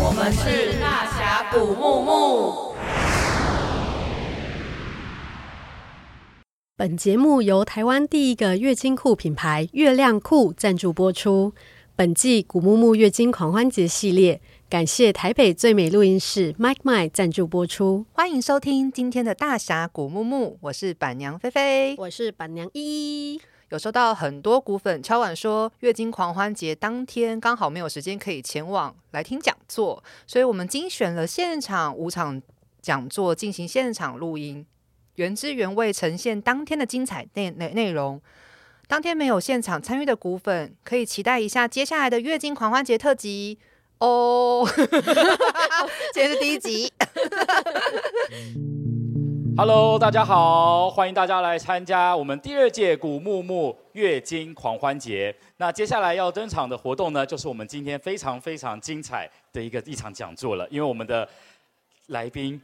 我们是大侠谷木木。本节目由台湾第一个月经裤品牌月亮裤赞助播出。本季古木木月经狂欢节系列，感谢台北最美录音室 Mike Mike 赞助播出。欢迎收听今天的大侠古木木，我是板娘菲菲，我是板娘依依。有收到很多股粉敲碗说，月经狂欢节当天刚好没有时间可以前往来听讲座，所以我们精选了现场五场讲座进行现场录音，原汁原味呈现当天的精彩内内内容。当天没有现场参与的股粉，可以期待一下接下来的月经狂欢节特辑哦。今天是第一集。Hello，大家好，欢迎大家来参加我们第二届古木木月经狂欢节。那接下来要登场的活动呢，就是我们今天非常非常精彩的一个一场讲座了，因为我们的来宾。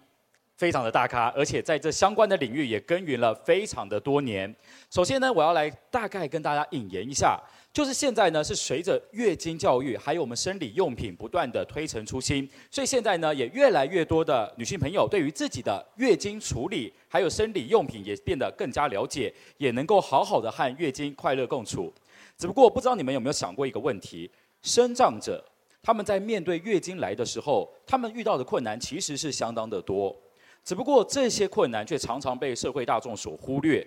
非常的大咖，而且在这相关的领域也耕耘了非常的多年。首先呢，我要来大概跟大家引言一下，就是现在呢是随着月经教育还有我们生理用品不断的推陈出新，所以现在呢也越来越多的女性朋友对于自己的月经处理还有生理用品也变得更加了解，也能够好好的和月经快乐共处。只不过不知道你们有没有想过一个问题：身障者他们在面对月经来的时候，他们遇到的困难其实是相当的多。只不过这些困难却常常被社会大众所忽略。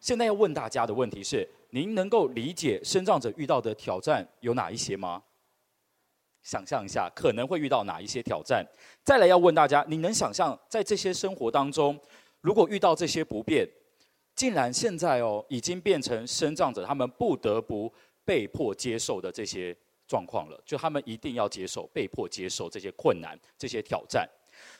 现在要问大家的问题是：您能够理解身障者遇到的挑战有哪一些吗？想象一下，可能会遇到哪一些挑战？再来要问大家：你能想象在这些生活当中，如果遇到这些不便，竟然现在哦已经变成身障者他们不得不被迫接受的这些状况了？就他们一定要接受，被迫接受这些困难、这些挑战。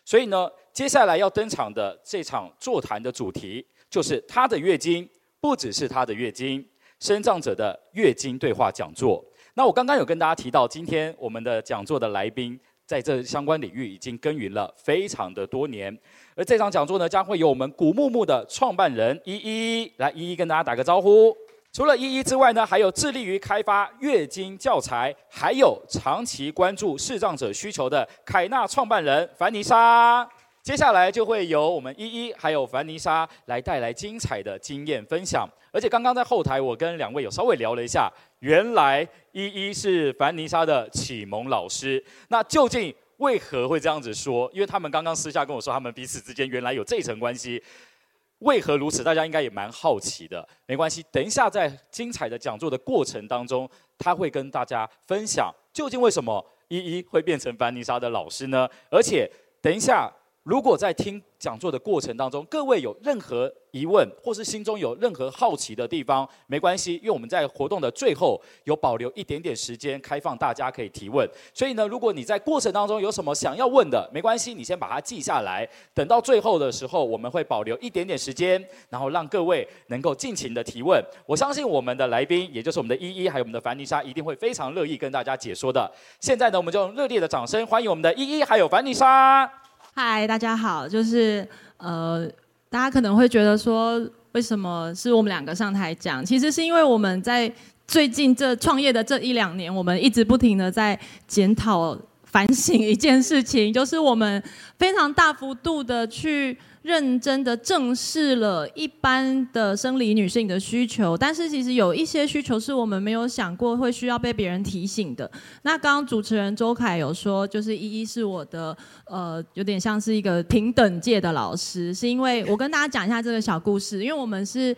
所以呢，接下来要登场的这场座谈的主题，就是她的月经不只是她的月经，身障者的月经对话讲座。那我刚刚有跟大家提到，今天我们的讲座的来宾，在这相关领域已经耕耘了非常的多年。而这场讲座呢，将会由我们古木木的创办人依依来一一跟大家打个招呼。除了依依之外呢，还有致力于开发月经教材，还有长期关注视障者需求的凯纳创办人凡妮莎。接下来就会由我们依依还有凡妮莎来带来精彩的经验分享。而且刚刚在后台，我跟两位有稍微聊了一下，原来依依是凡妮莎的启蒙老师。那究竟为何会这样子说？因为他们刚刚私下跟我说，他们彼此之间原来有这层关系。为何如此？大家应该也蛮好奇的。没关系，等一下在精彩的讲座的过程当中，他会跟大家分享究竟为什么依依会变成凡妮莎的老师呢？而且等一下。如果在听讲座的过程当中，各位有任何疑问，或是心中有任何好奇的地方，没关系，因为我们在活动的最后有保留一点点时间，开放大家可以提问。所以呢，如果你在过程当中有什么想要问的，没关系，你先把它记下来，等到最后的时候，我们会保留一点点时间，然后让各位能够尽情的提问。我相信我们的来宾，也就是我们的依依，还有我们的凡妮莎，一定会非常乐意跟大家解说的。现在呢，我们就用热烈的掌声欢迎我们的依依还有凡妮莎。嗨，大家好，就是呃，大家可能会觉得说，为什么是我们两个上台讲？其实是因为我们在最近这创业的这一两年，我们一直不停的在检讨、反省一件事情，就是我们非常大幅度的去。认真的正视了一般的生理女性的需求，但是其实有一些需求是我们没有想过会需要被别人提醒的。那刚刚主持人周凯有说，就是依依是我的呃，有点像是一个平等界的老师，是因为我跟大家讲一下这个小故事，因为我们是。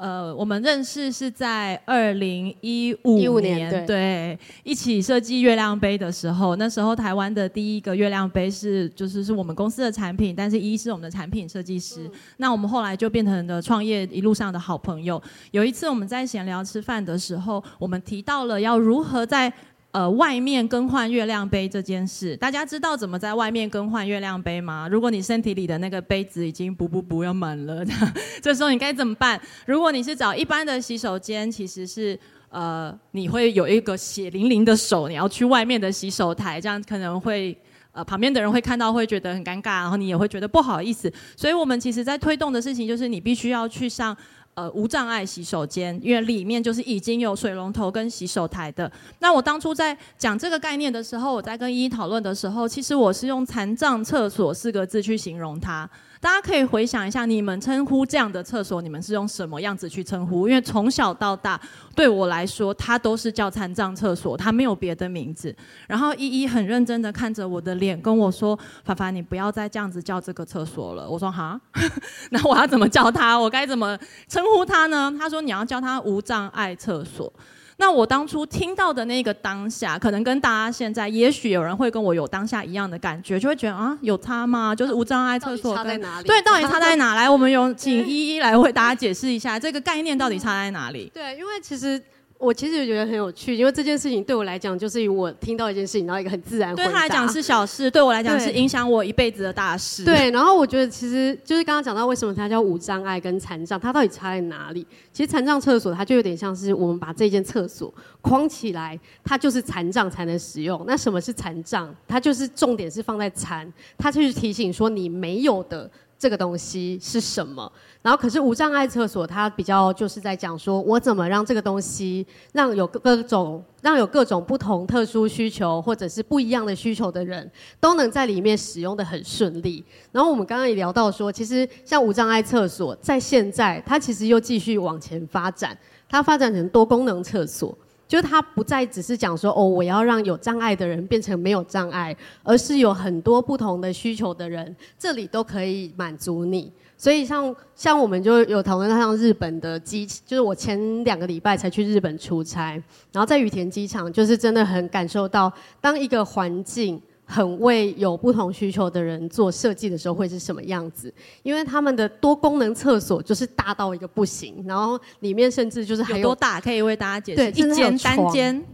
呃，我们认识是在二零一五年，对，对，一起设计月亮杯的时候，那时候台湾的第一个月亮杯是，就是是我们公司的产品，但是依依是我们的产品设计师。嗯、那我们后来就变成了创业一路上的好朋友。有一次我们在闲聊吃饭的时候，我们提到了要如何在。呃，外面更换月亮杯这件事，大家知道怎么在外面更换月亮杯吗？如果你身体里的那个杯子已经不不不要满了，这时候你该怎么办？如果你是找一般的洗手间，其实是呃，你会有一个血淋淋的手，你要去外面的洗手台，这样可能会呃旁边的人会看到会觉得很尴尬，然后你也会觉得不好意思。所以我们其实在推动的事情就是你必须要去上。呃无障碍洗手间，因为里面就是已经有水龙头跟洗手台的。那我当初在讲这个概念的时候，我在跟依依讨论的时候，其实我是用残障厕所四个字去形容它。大家可以回想一下，你们称呼这样的厕所，你们是用什么样子去称呼？因为从小到大，对我来说，它都是叫残障厕所，它没有别的名字。然后依依很认真的看着我的脸，跟我说：“凡凡，你不要再这样子叫这个厕所了。”我说：“哈，那我要怎么叫它？我该怎么称呼它呢？”他说：“你要叫它无障碍厕所。”那我当初听到的那个当下，可能跟大家现在，也许有人会跟我有当下一样的感觉，就会觉得啊，有差吗？就是无障碍厕所差在哪里？对，到底差在哪？来，我们有请一一来为大家解释一下这个概念到底差在哪里？对，因为其实。我其实也觉得很有趣，因为这件事情对我来讲，就是我听到一件事情，然后一个很自然。对他来讲是小事，对我来讲是影响我一辈子的大事。对，然后我觉得其实就是刚刚讲到为什么它叫无障碍跟残障，它到底差在哪里？其实残障厕所它就有点像是我们把这间厕所框起来，它就是残障才能使用。那什么是残障？它就是重点是放在残，它就是提醒说你没有的。这个东西是什么？然后可是无障碍厕所，它比较就是在讲说，我怎么让这个东西让有各种让有各种不同特殊需求或者是不一样的需求的人都能在里面使用的很顺利。然后我们刚刚也聊到说，其实像无障碍厕所，在现在它其实又继续往前发展，它发展成多功能厕所。就他不再只是讲说哦，我要让有障碍的人变成没有障碍，而是有很多不同的需求的人，这里都可以满足你。所以像像我们就有讨论到像日本的机，就是我前两个礼拜才去日本出差，然后在羽田机场，就是真的很感受到，当一个环境。很为有不同需求的人做设计的时候会是什么样子？因为他们的多功能厕所就是大到一个不行，然后里面甚至就是还有，有多大？可以为大家解释。对，一间单间，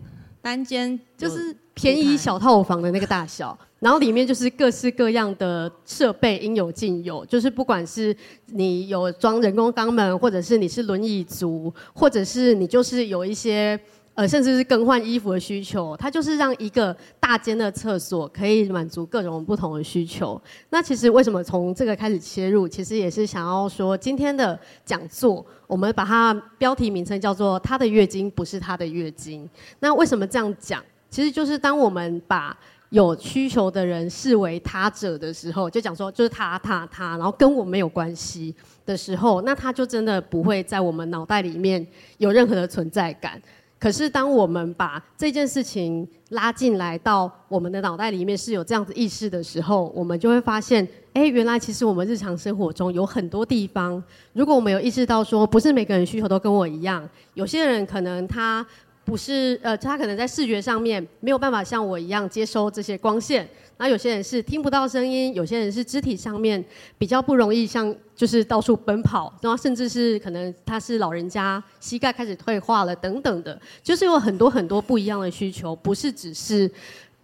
单间就是便宜小套房的那个大小，然后里面就是各式各样的设备应有尽有，就是不管是你有装人工肛门，或者是你是轮椅族，或者是你就是有一些。呃，甚至是更换衣服的需求，它就是让一个大间的厕所可以满足各种不同的需求。那其实为什么从这个开始切入？其实也是想要说，今天的讲座，我们把它标题名称叫做“她的月经不是她的月经”。那为什么这样讲？其实就是当我们把有需求的人视为他者的时候，就讲说就是他、他、他，然后跟我没有关系的时候，那他就真的不会在我们脑袋里面有任何的存在感。可是，当我们把这件事情拉进来到我们的脑袋里面是有这样子意识的时候，我们就会发现，哎，原来其实我们日常生活中有很多地方，如果我们有意识到说，不是每个人需求都跟我一样，有些人可能他。不是，呃，他可能在视觉上面没有办法像我一样接收这些光线。那有些人是听不到声音，有些人是肢体上面比较不容易，像就是到处奔跑，然后甚至是可能他是老人家，膝盖开始退化了等等的，就是有很多很多不一样的需求，不是只是。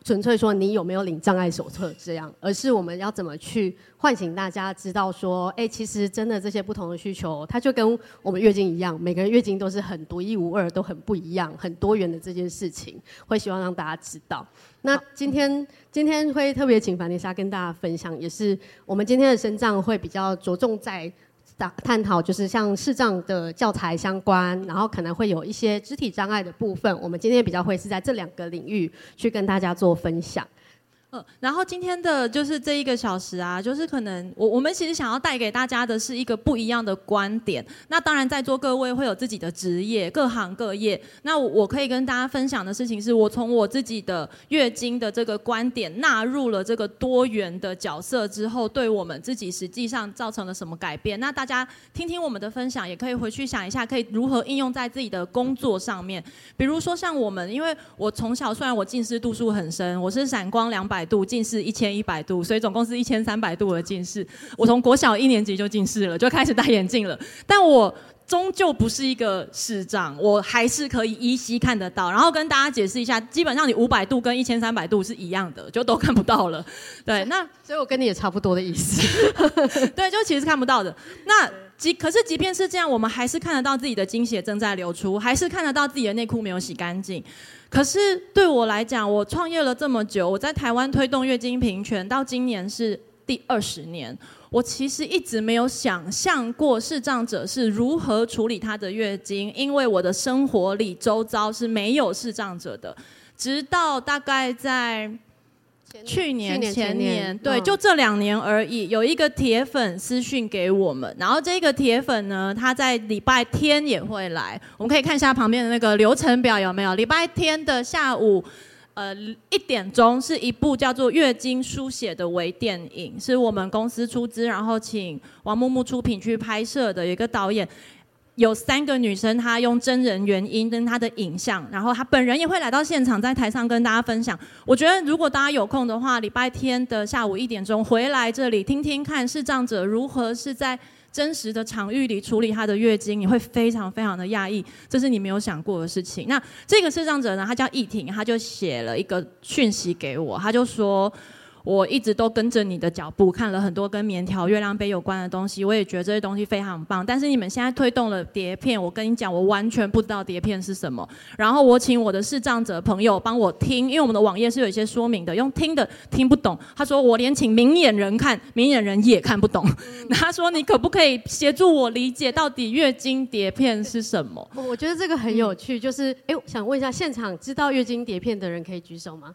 纯粹说你有没有领障碍手册这样，而是我们要怎么去唤醒大家知道说，哎，其实真的这些不同的需求，它就跟我们月经一样，每个人月经都是很独一无二，都很不一样，很多元的这件事情，会希望让大家知道。那今天今天会特别请凡妮莎跟大家分享，也是我们今天的身障会比较着重在。探讨就是像视障的教材相关，然后可能会有一些肢体障碍的部分。我们今天比较会是在这两个领域去跟大家做分享。嗯，然后今天的就是这一个小时啊，就是可能我我们其实想要带给大家的是一个不一样的观点。那当然在座各位会有自己的职业，各行各业。那我可以跟大家分享的事情是，我从我自己的月经的这个观点纳入了这个多元的角色之后，对我们自己实际上造成了什么改变？那大家听听我们的分享，也可以回去想一下，可以如何应用在自己的工作上面。比如说像我们，因为我从小虽然我近视度数很深，我是散光两百。百度近视一千一百度，所以总共是一千三百度的近视。我从国小一年级就近视了，就开始戴眼镜了。但我终究不是一个视障，我还是可以依稀看得到。然后跟大家解释一下，基本上你五百度跟一千三百度是一样的，就都看不到了。对，那所以我跟你也差不多的意思。对，就其实看不到的。那即可是即便是这样，我们还是看得到自己的经血正在流出，还是看得到自己的内裤没有洗干净。可是对我来讲，我创业了这么久，我在台湾推动月经平权，到今年是第二十年，我其实一直没有想象过视障者是如何处理他的月经，因为我的生活里周遭是没有视障者的。直到大概在去年前年，对，嗯、就这两年而已，有一个铁粉私讯给我们，然后这个铁粉呢，他在礼拜天也会来，我们可以看一下旁边的那个流程表有没有？礼拜天的下午，呃，一点钟是一部叫做《月经书写》的微电影，是我们公司出资，然后请王木木出品去拍摄的，有一个导演。有三个女生，她用真人原音跟她的影像，然后她本人也会来到现场，在台上跟大家分享。我觉得如果大家有空的话，礼拜天的下午一点钟回来这里听听看视障者如何是在真实的场域里处理她的月经，你会非常非常的讶异，这是你没有想过的事情。那这个视障者呢，她叫易婷，她就写了一个讯息给我，她就说。我一直都跟着你的脚步，看了很多跟棉条、月亮杯有关的东西，我也觉得这些东西非常棒。但是你们现在推动了碟片，我跟你讲，我完全不知道碟片是什么。然后我请我的视障者朋友帮我听，因为我们的网页是有一些说明的，用听的听不懂。他说我连请明眼人看，明眼人也看不懂。他说你可不可以协助我理解到底月经碟片是什么？我觉得这个很有趣，就是哎，我想问一下，现场知道月经碟片的人可以举手吗？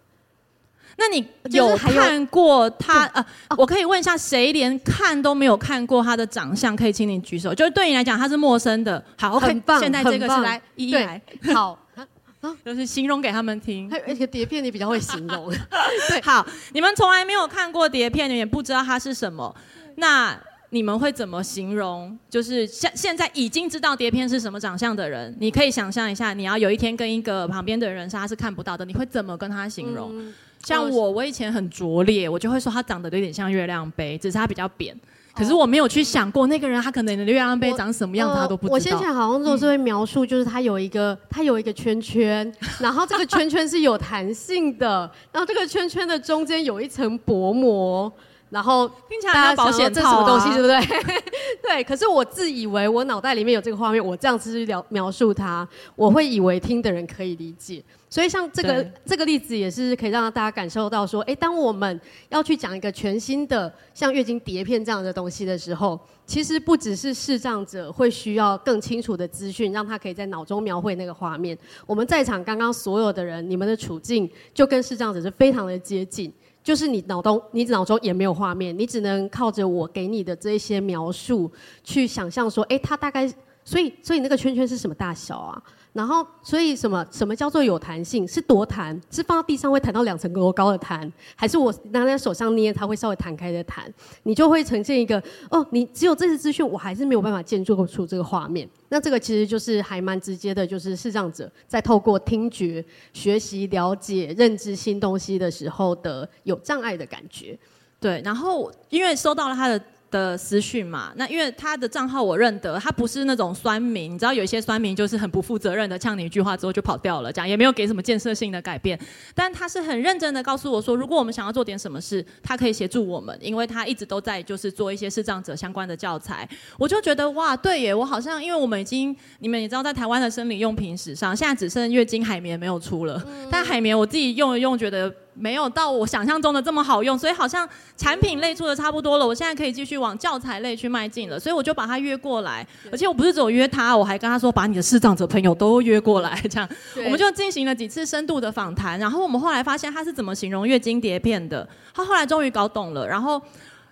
那你有看过他？呃，我可以问一下，谁连看都没有看过他的长相？可以请你举手。就是对你来讲，他是陌生的。好，OK，很棒，现在这个是来一一来。好，就是形容给他们听。而且碟片你比较会形容。对，好，你们从来没有看过碟片，你也不知道它是什么。那你们会怎么形容？就是现现在已经知道碟片是什么长相的人，你可以想象一下，你要有一天跟一个旁边的人说他是看不到的，你会怎么跟他形容？嗯像我，我以前很拙劣，我就会说他长得有点像月亮杯，只是他比较扁。可是我没有去想过那个人，他可能的月亮杯长什么样，他都不知道。我先前好像都是会描述，就是他有一个，他有一个圈圈，然后这个圈圈是有弹性的，然后这个圈圈的中间有一层薄膜。然后听起来还有保险套，这什么东西，对不对？对。可是我自以为我脑袋里面有这个画面，我这样子去描描述它，我会以为听的人可以理解。所以像这个这个例子也是可以让大家感受到说，哎，当我们要去讲一个全新的像月经碟片这样的东西的时候，其实不只是视障者会需要更清楚的资讯，让他可以在脑中描绘那个画面。我们在场刚刚所有的人，你们的处境就跟视障者是非常的接近。就是你脑中，你脑中也没有画面，你只能靠着我给你的这一些描述去想象说，哎，它大概，所以，所以那个圈圈是什么大小啊？然后，所以什么什么叫做有弹性？是多弹？是放到地上会弹到两层楼高的弹，还是我拿在手上捏它会稍微弹开的弹？你就会呈现一个哦，你只有这些资讯，我还是没有办法建构出这个画面。那这个其实就是还蛮直接的，就是视障者在透过听觉学习、了解、认知新东西的时候的有障碍的感觉。对，然后因为收到了他的。的私讯嘛，那因为他的账号我认得，他不是那种酸民，你知道有一些酸民就是很不负责任的，呛你一句话之后就跑掉了，这样也没有给什么建设性的改变。但他是很认真的告诉我说，如果我们想要做点什么事，他可以协助我们，因为他一直都在就是做一些视障者相关的教材。我就觉得哇，对耶，我好像因为我们已经你们也知道，在台湾的生理用品史上，现在只剩月经海绵没有出了，但海绵我自己用一用，觉得。没有到我想象中的这么好用，所以好像产品类出的差不多了，我现在可以继续往教材类去迈进了，所以我就把他约过来，而且我不是只有约他，我还跟他说把你的视障者朋友都约过来，这样。我们就进行了几次深度的访谈，然后我们后来发现他是怎么形容月经碟片的，他后来终于搞懂了，然后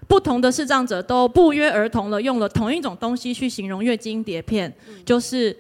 不同的视障者都不约而同的用了同一种东西去形容月经碟片，就是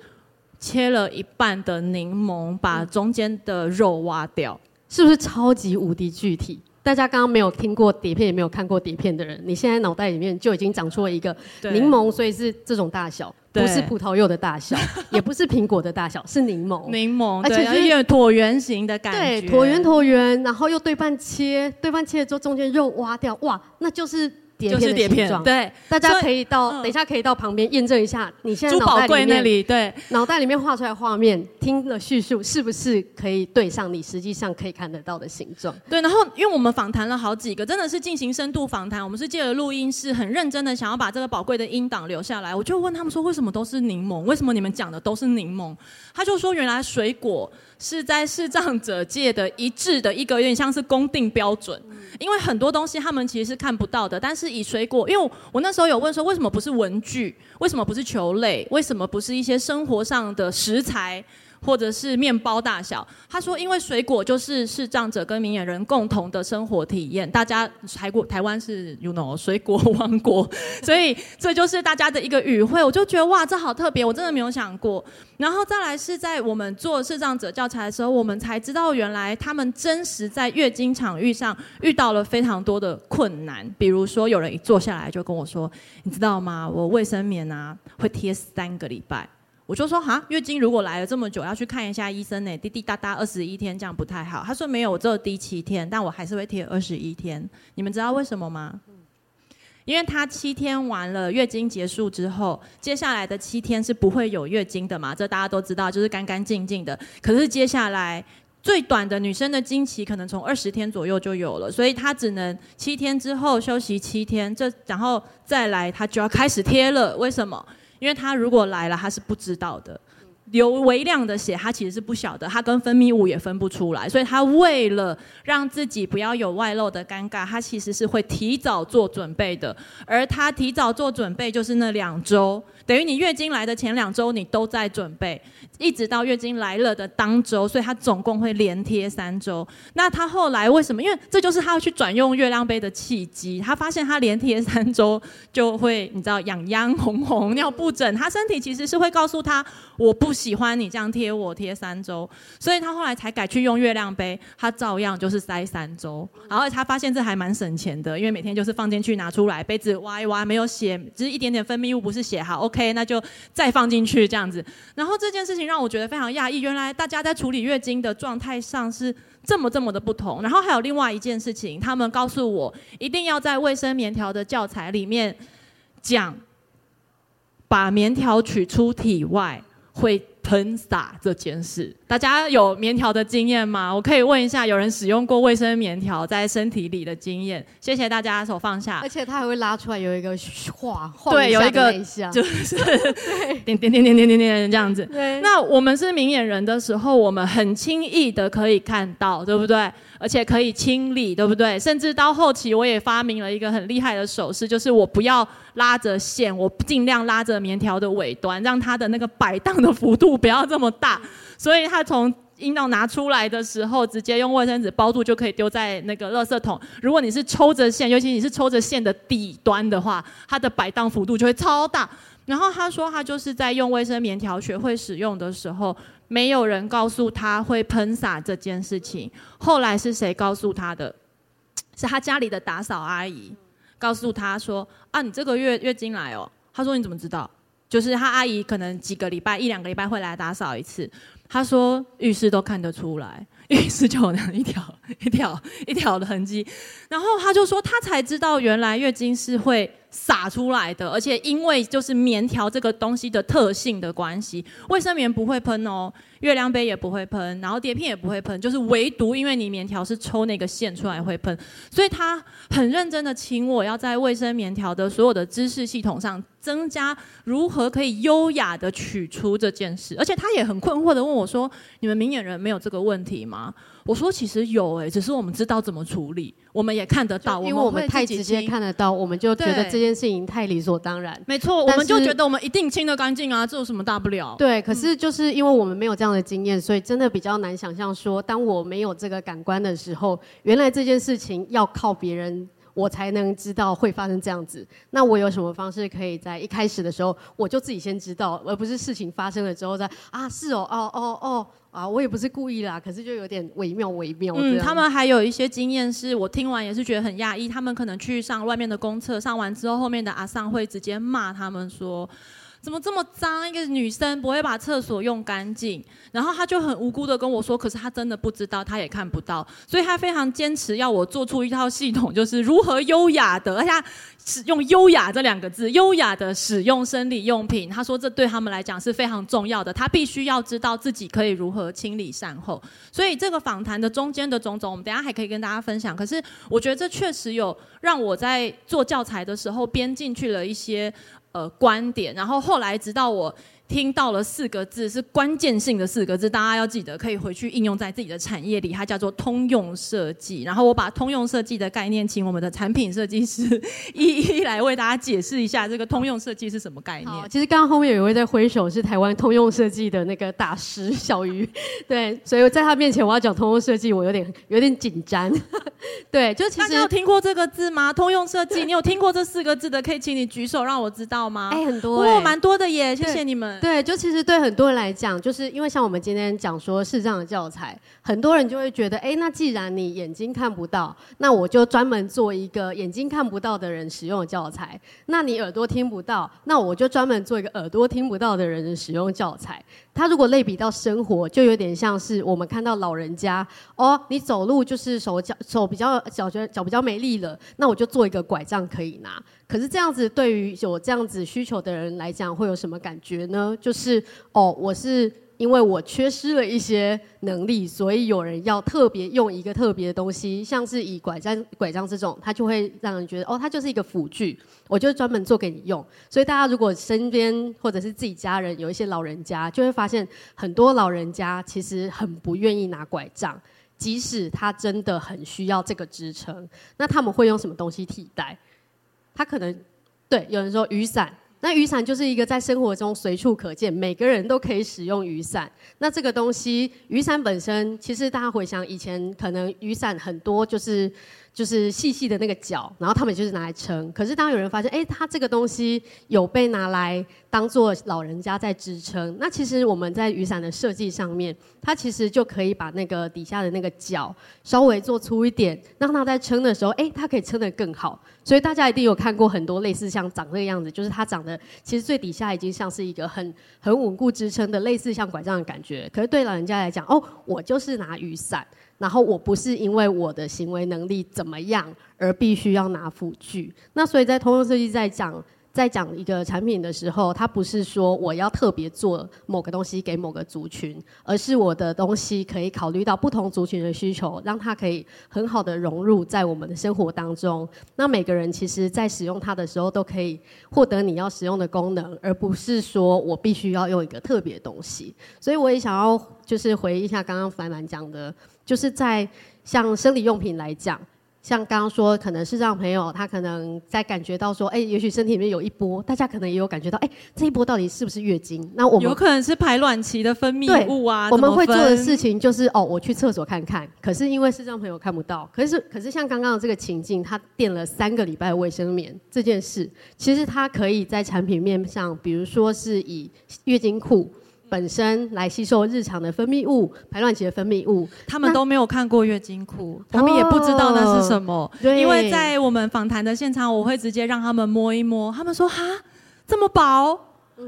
切了一半的柠檬，把中间的肉挖掉。是不是超级无敌具体？大家刚刚没有听过碟片，也没有看过碟片的人，你现在脑袋里面就已经长出了一个柠檬，所以是这种大小，不是葡萄柚的大小，也不是苹果的大小，是柠檬。柠檬，而且是椭圆形的感觉，对，椭圆椭圆，然后又对半切，对半切了之后中间肉挖掉，哇，那就是。就是碟片，对，大家可以到，等一下可以到旁边验证一下，你现在脑袋里面，对，脑袋里面画出来画面，听了叙述，是不是可以对上你实际上可以看得到的形状？对，然后因为我们访谈了好几个，真的是进行深度访谈，我们是借了录音室，很认真的想要把这个宝贵的音档留下来。我就问他们说，为什么都是柠檬？为什么你们讲的都是柠檬？他就说，原来水果。是在视障者界的一致的一个有点像是公定标准，因为很多东西他们其实是看不到的，但是以水果，因为我那时候有问说，为什么不是文具，为什么不是球类，为什么不是一些生活上的食材？或者是面包大小，他说，因为水果就是视障者跟明眼人共同的生活体验，大家台过台湾是 you know 水果王国，所以这就是大家的一个语汇。我就觉得哇，这好特别，我真的没有想过。然后再来是在我们做视障者教材的时候，我们才知道原来他们真实在月经场域上遇到了非常多的困难，比如说有人一坐下来就跟我说，你知道吗？我卫生棉啊会贴三个礼拜。我就说哈，月经如果来了这么久，要去看一下医生呢，滴滴答答二十一天这样不太好。他说没有，我只有第七天，但我还是会贴二十一天。你们知道为什么吗？因为他七天完了，月经结束之后，接下来的七天是不会有月经的嘛，这大家都知道，就是干干净净的。可是接下来最短的女生的经期可能从二十天左右就有了，所以她只能七天之后休息七天，这然后再来她就要开始贴了。为什么？因为他如果来了，他是不知道的，流微量的血，他其实是不晓得，他跟分泌物也分不出来，所以他为了让自己不要有外露的尴尬，他其实是会提早做准备的，而他提早做准备就是那两周。等于你月经来的前两周，你都在准备，一直到月经来了的当周，所以他总共会连贴三周。那他后来为什么？因为这就是他要去转用月亮杯的契机。他发现他连贴三周就会，你知道，痒痒红红、尿布疹，他身体其实是会告诉他，我不喜欢你这样贴我贴三周。所以他后来才改去用月亮杯，他照样就是塞三周。然后他发现这还蛮省钱的，因为每天就是放进去拿出来，杯子挖一挖，没有血，只是一点点分泌物，不是血，好。OK，那就再放进去这样子。然后这件事情让我觉得非常讶异，原来大家在处理月经的状态上是这么这么的不同。然后还有另外一件事情，他们告诉我一定要在卫生棉条的教材里面讲，把棉条取出体外会喷洒这件事，大家有棉条的经验吗？我可以问一下，有人使用过卫生棉条在身体里的经验？谢谢大家，手放下。而且它还会拉出来，有一个画，对，有一个就是点点点点点点点这样子。对。那我们是明眼人的时候，我们很轻易的可以看到，对不对？而且可以清理，对不对？甚至到后期，我也发明了一个很厉害的手势，就是我不要拉着线，我尽量拉着棉条的尾端，让它的那个摆荡的幅度不要这么大。所以它从阴道拿出来的时候，直接用卫生纸包住，就可以丢在那个垃圾桶。如果你是抽着线，尤其你是抽着线的底端的话，它的摆荡幅度就会超大。然后他说，他就是在用卫生棉条学会使用的时候。没有人告诉他会喷洒这件事情。后来是谁告诉他的？是他家里的打扫阿姨告诉他说：“啊，你这个月月经来哦。”他说：“你怎么知道？”就是他阿姨可能几个礼拜、一两个礼拜会来打扫一次。他说：“浴室都看得出来，浴室就有那一条 一条一条的痕迹。”然后他就说：“他才知道原来月经是会。”洒出来的，而且因为就是棉条这个东西的特性的关系，卫生棉不会喷哦，月亮杯也不会喷，然后碟片也不会喷，就是唯独因为你棉条是抽那个线出来会喷，所以他很认真的请我要在卫生棉条的所有的知识系统上增加如何可以优雅的取出这件事，而且他也很困惑的问我说：“你们明眼人没有这个问题吗？”我说：“其实有哎，只是我们知道怎么处理，我们也看得到，因为我们太直接看得到，我们就觉得这件事情太理所当然。没错，我们就觉得我们一定清得干净啊，这有什么大不了？对，可是就是因为我们没有这样的经验，所以真的比较难想象说，当我没有这个感官的时候，原来这件事情要靠别人，我才能知道会发生这样子。那我有什么方式可以在一开始的时候，我就自己先知道，而不是事情发生了之后再啊，是哦，哦哦哦。”啊，我也不是故意啦，可是就有点微妙微妙。嗯，他们还有一些经验，是我听完也是觉得很压抑。他们可能去上外面的公厕，上完之后，后面的阿桑会直接骂他们说。怎么这么脏？一个女生不会把厕所用干净，然后他就很无辜的跟我说，可是他真的不知道，他也看不到，所以他非常坚持要我做出一套系统，就是如何优雅的，而且他使用“优雅”这两个字，优雅的使用生理用品。他说这对他们来讲是非常重要的，他必须要知道自己可以如何清理善后。所以这个访谈的中间的种种，我们等下还可以跟大家分享。可是我觉得这确实有让我在做教材的时候编进去了一些。呃，观点，然后后来直到我听到了四个字，是关键性的四个字，大家要记得，可以回去应用在自己的产业里。它叫做通用设计。然后我把通用设计的概念，请我们的产品设计师一一来为大家解释一下，这个通用设计是什么概念。其实刚刚后面有一位在挥手，是台湾通用设计的那个大师小鱼。对，所以在他面前我要讲通用设计，我有点有点紧张。对，就其实大家有听过这个字吗？通用设计，你有听过这四个字的，可以请你举手让我知道吗？哎，很多、欸，哦，蛮多的耶，谢谢你们。对，就其实对很多人来讲，就是因为像我们今天讲说视障的教材，很多人就会觉得，哎，那既然你眼睛看不到，那我就专门做一个眼睛看不到的人使用的教材；那你耳朵听不到，那我就专门做一个耳朵听不到的人使用教材。他如果类比到生活，就有点像是我们看到老人家，哦，你走路就是手脚手比较脚觉脚比较没力了，那我就做一个拐杖可以拿。可是这样子对于有这样子需求的人来讲，会有什么感觉呢？就是哦，我是。因为我缺失了一些能力，所以有人要特别用一个特别的东西，像是以拐杖、拐杖这种，它就会让人觉得哦，它就是一个辅具，我就专门做给你用。所以大家如果身边或者是自己家人有一些老人家，就会发现很多老人家其实很不愿意拿拐杖，即使他真的很需要这个支撑，那他们会用什么东西替代？他可能对有人说雨伞。那雨伞就是一个在生活中随处可见，每个人都可以使用雨伞。那这个东西，雨伞本身，其实大家回想以前，可能雨伞很多就是。就是细细的那个角，然后他们就是拿来撑。可是当有人发现，哎，它这个东西有被拿来当做老人家在支撑，那其实我们在雨伞的设计上面，它其实就可以把那个底下的那个角稍微做粗一点，让它在撑的时候，哎，它可以撑得更好。所以大家一定有看过很多类似像长这个样子，就是它长得其实最底下已经像是一个很很稳固支撑的，类似像拐杖的感觉。可是对老人家来讲，哦，我就是拿雨伞。然后我不是因为我的行为能力怎么样而必须要拿辅具，那所以在通用设计在讲在讲一个产品的时候，它不是说我要特别做某个东西给某个族群，而是我的东西可以考虑到不同族群的需求，让它可以很好的融入在我们的生活当中。那每个人其实在使用它的时候，都可以获得你要使用的功能，而不是说我必须要用一个特别东西。所以我也想要就是回忆一下刚刚凡凡讲的。就是在像生理用品来讲，像刚刚说，可能视障朋友他可能在感觉到说，哎，也许身体里面有一波，大家可能也有感觉到，哎，这一波到底是不是月经？那我们有可能是排卵期的分泌物啊。我们会做的事情就是，哦，我去厕所看看。可是因为视障朋友看不到，可是可是像刚刚的这个情境，他垫了三个礼拜的卫生棉这件事，其实他可以在产品面上，比如说是以月经裤。本身来吸收日常的分泌物、排卵期的分泌物，他们都没有看过月经裤，他们也不知道那是什么。对，因为在我们访谈的现场，我会直接让他们摸一摸，他们说：“哈，这么薄。”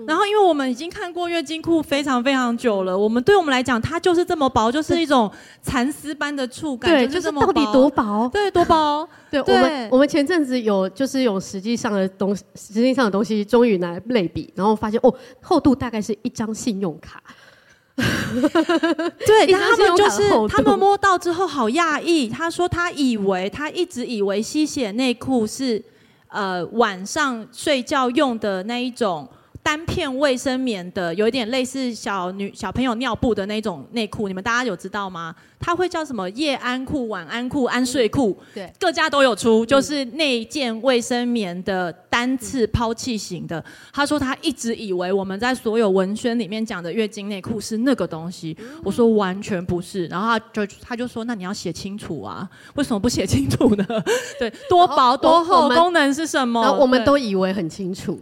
然后，因为我们已经看过月经裤非常非常久了，我们对我们来讲，它就是这么薄，就是一种蚕丝般的触感，对，就是这么到底多薄？对，多薄？对，对我们我们前阵子有就是有实际上的东实际上的东西，终于拿来类比，然后发现哦，厚度大概是一张信用卡。对，他们就是他们摸到之后好讶异，他说他以为他一直以为吸血内裤是呃晚上睡觉用的那一种。单片卫生棉的，有一点类似小女小朋友尿布的那种内裤，你们大家有知道吗？它会叫什么夜安裤、晚安裤、安睡裤？嗯、对，各家都有出，就是那件卫生棉的单次抛弃型的。他说他一直以为我们在所有文宣里面讲的月经内裤是那个东西，我说完全不是。然后他就他就说，那你要写清楚啊，为什么不写清楚呢？对，多薄多厚，功能是什么？我们都以为很清楚。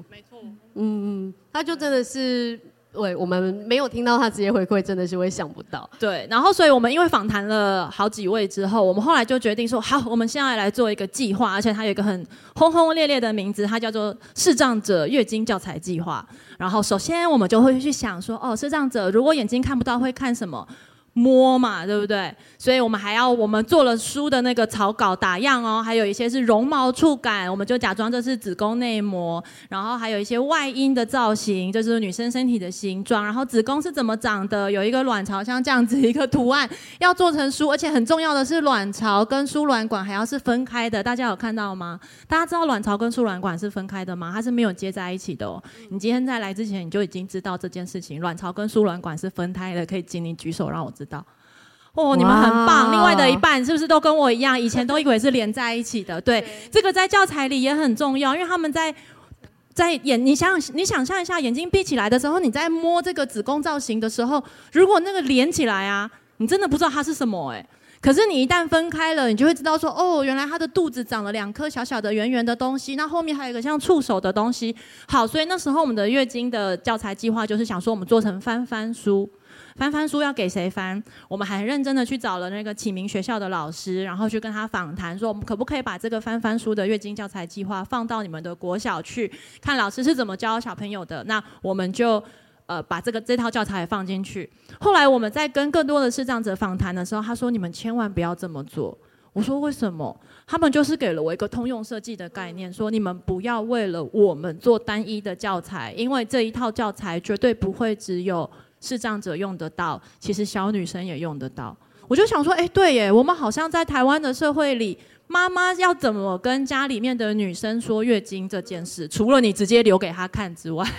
嗯嗯，他就真的是，对，我们没有听到他直接回馈，真的是会想不到。对，然后所以我们因为访谈了好几位之后，我们后来就决定说，好，我们现在来做一个计划，而且它有一个很轰轰烈烈的名字，它叫做视障者月经教材计划。然后首先我们就会去想说，哦，视障者如果眼睛看不到会看什么？摸嘛，对不对？所以我们还要我们做了书的那个草稿打样哦，还有一些是绒毛触感，我们就假装这是子宫内膜，然后还有一些外阴的造型，就是女生身体的形状，然后子宫是怎么长的，有一个卵巢像这样子一个图案，要做成书，而且很重要的是卵巢跟输卵管还要是分开的，大家有看到吗？大家知道卵巢跟输卵管是分开的吗？它是没有接在一起的哦。你今天在来之前你就已经知道这件事情，卵巢跟输卵管是分开的，可以请你举手让我知。知道哦，你们很棒。另外的一半是不是都跟我一样？以前都以为是连在一起的。对，这个在教材里也很重要，因为他们在在眼，你想你想象一下，眼睛闭起来的时候，你在摸这个子宫造型的时候，如果那个连起来啊，你真的不知道它是什么哎。可是你一旦分开了，你就会知道说，哦，原来它的肚子长了两颗小小的圆圆的东西，那后面还有一个像触手的东西。好，所以那时候我们的月经的教材计划就是想说，我们做成翻翻书。翻翻书要给谁翻？我们还认真的去找了那个启明学校的老师，然后去跟他访谈，说我们可不可以把这个翻翻书的月经教材计划放到你们的国小去，看老师是怎么教小朋友的。那我们就呃把这个这套教材放进去。后来我们在跟更多的视障者访谈的时候，他说，你们千万不要这么做。我说为什么？他们就是给了我一个通用设计的概念，说你们不要为了我们做单一的教材，因为这一套教材绝对不会只有。视障者用得到，其实小女生也用得到。我就想说，哎，对耶，我们好像在台湾的社会里，妈妈要怎么跟家里面的女生说月经这件事？除了你直接留给她看之外。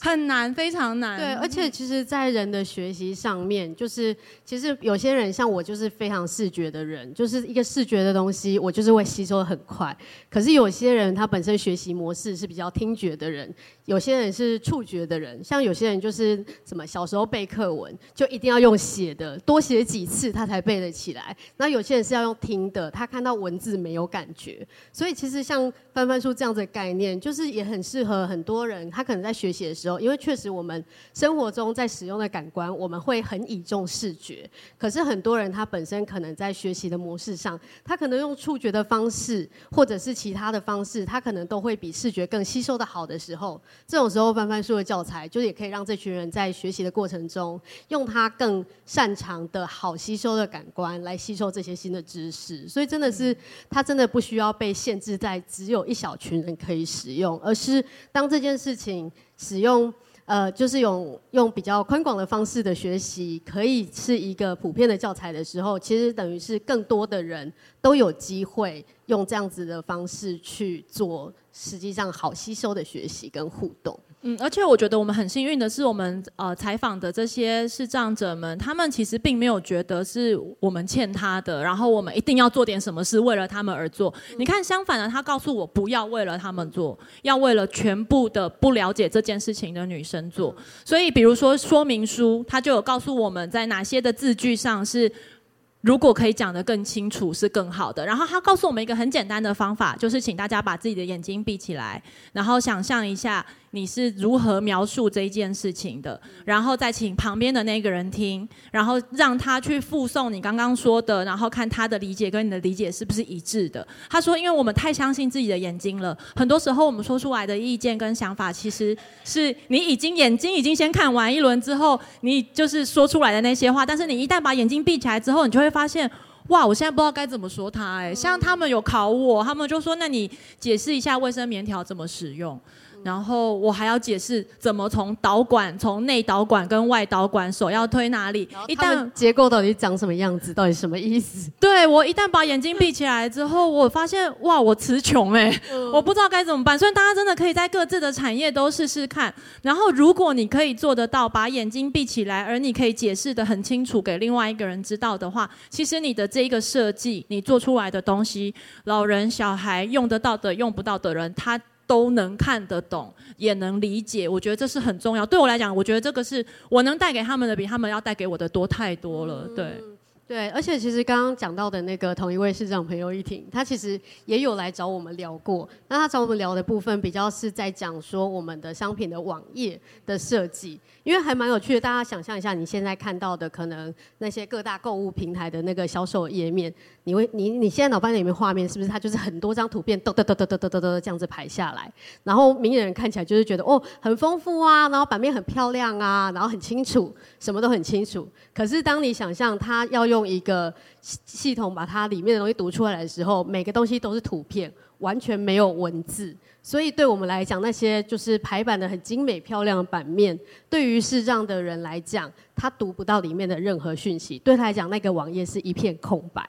很难，非常难。对，而且其实，在人的学习上面，就是其实有些人像我，就是非常视觉的人，就是一个视觉的东西，我就是会吸收得很快。可是有些人他本身学习模式是比较听觉的人，有些人是触觉的人，像有些人就是什么小时候背课文就一定要用写的，多写几次他才背得起来。那有些人是要用听的，他看到文字没有感觉。所以其实像翻翻书这样的概念，就是也很适合很多人，他可能在学习的时候。因为确实，我们生活中在使用的感官，我们会很倚重视觉。可是很多人他本身可能在学习的模式上，他可能用触觉的方式，或者是其他的方式，他可能都会比视觉更吸收的好的时候，这种时候翻翻书的教材，就是也可以让这群人在学习的过程中，用他更擅长的好吸收的感官来吸收这些新的知识。所以真的是，他真的不需要被限制在只有一小群人可以使用，而是当这件事情。使用呃，就是用用比较宽广的方式的学习，可以是一个普遍的教材的时候，其实等于是更多的人都有机会用这样子的方式去做，实际上好吸收的学习跟互动。嗯，而且我觉得我们很幸运的是，我们呃采访的这些视障者们，他们其实并没有觉得是我们欠他的，然后我们一定要做点什么事为了他们而做。你看，相反的，他告诉我不要为了他们做，要为了全部的不了解这件事情的女生做。所以，比如说说明书，他就有告诉我们在哪些的字句上是。如果可以讲得更清楚是更好的。然后他告诉我们一个很简单的方法，就是请大家把自己的眼睛闭起来，然后想象一下。你是如何描述这一件事情的？然后再请旁边的那个人听，然后让他去复诵你刚刚说的，然后看他的理解跟你的理解是不是一致的。他说，因为我们太相信自己的眼睛了，很多时候我们说出来的意见跟想法，其实是你已经眼睛已经先看完一轮之后，你就是说出来的那些话。但是你一旦把眼睛闭起来之后，你就会发现，哇，我现在不知道该怎么说他。哎，像他们有考我，他们就说，那你解释一下卫生棉条怎么使用。然后我还要解释怎么从导管，从内导管跟外导管，手要推哪里？一旦结构到底长什么样子？到底什么意思？对，我一旦把眼睛闭起来之后，我发现哇，我词穷哎，嗯、我不知道该怎么办。所以大家真的可以在各自的产业都试试看。然后如果你可以做得到，把眼睛闭起来，而你可以解释的很清楚给另外一个人知道的话，其实你的这一个设计，你做出来的东西，老人、小孩用得到的、用不到的人，他。都能看得懂，也能理解，我觉得这是很重要。对我来讲，我觉得这个是我能带给他们的，比他们要带给我的多太多了。对。对，而且其实刚刚讲到的那个同一位市长朋友一婷，他其实也有来找我们聊过。那他找我们聊的部分，比较是在讲说我们的商品的网页的设计，因为还蛮有趣的。大家想象一下，你现在看到的可能那些各大购物平台的那个销售页面，你会你你现在脑袋里面画面是不是？它就是很多张图片，嘚嘚嘚嘚嘚嘚嘚这样子排下来，然后明眼人看起来就是觉得哦很丰富啊，然后版面很漂亮啊，然后很清楚，什么都很清楚。可是当你想象它要用一个系统把它里面的东西读出来的时候，每个东西都是图片，完全没有文字。所以对我们来讲，那些就是排版的很精美漂亮的版面，对于视障的人来讲，他读不到里面的任何讯息。对他来讲，那个网页是一片空白。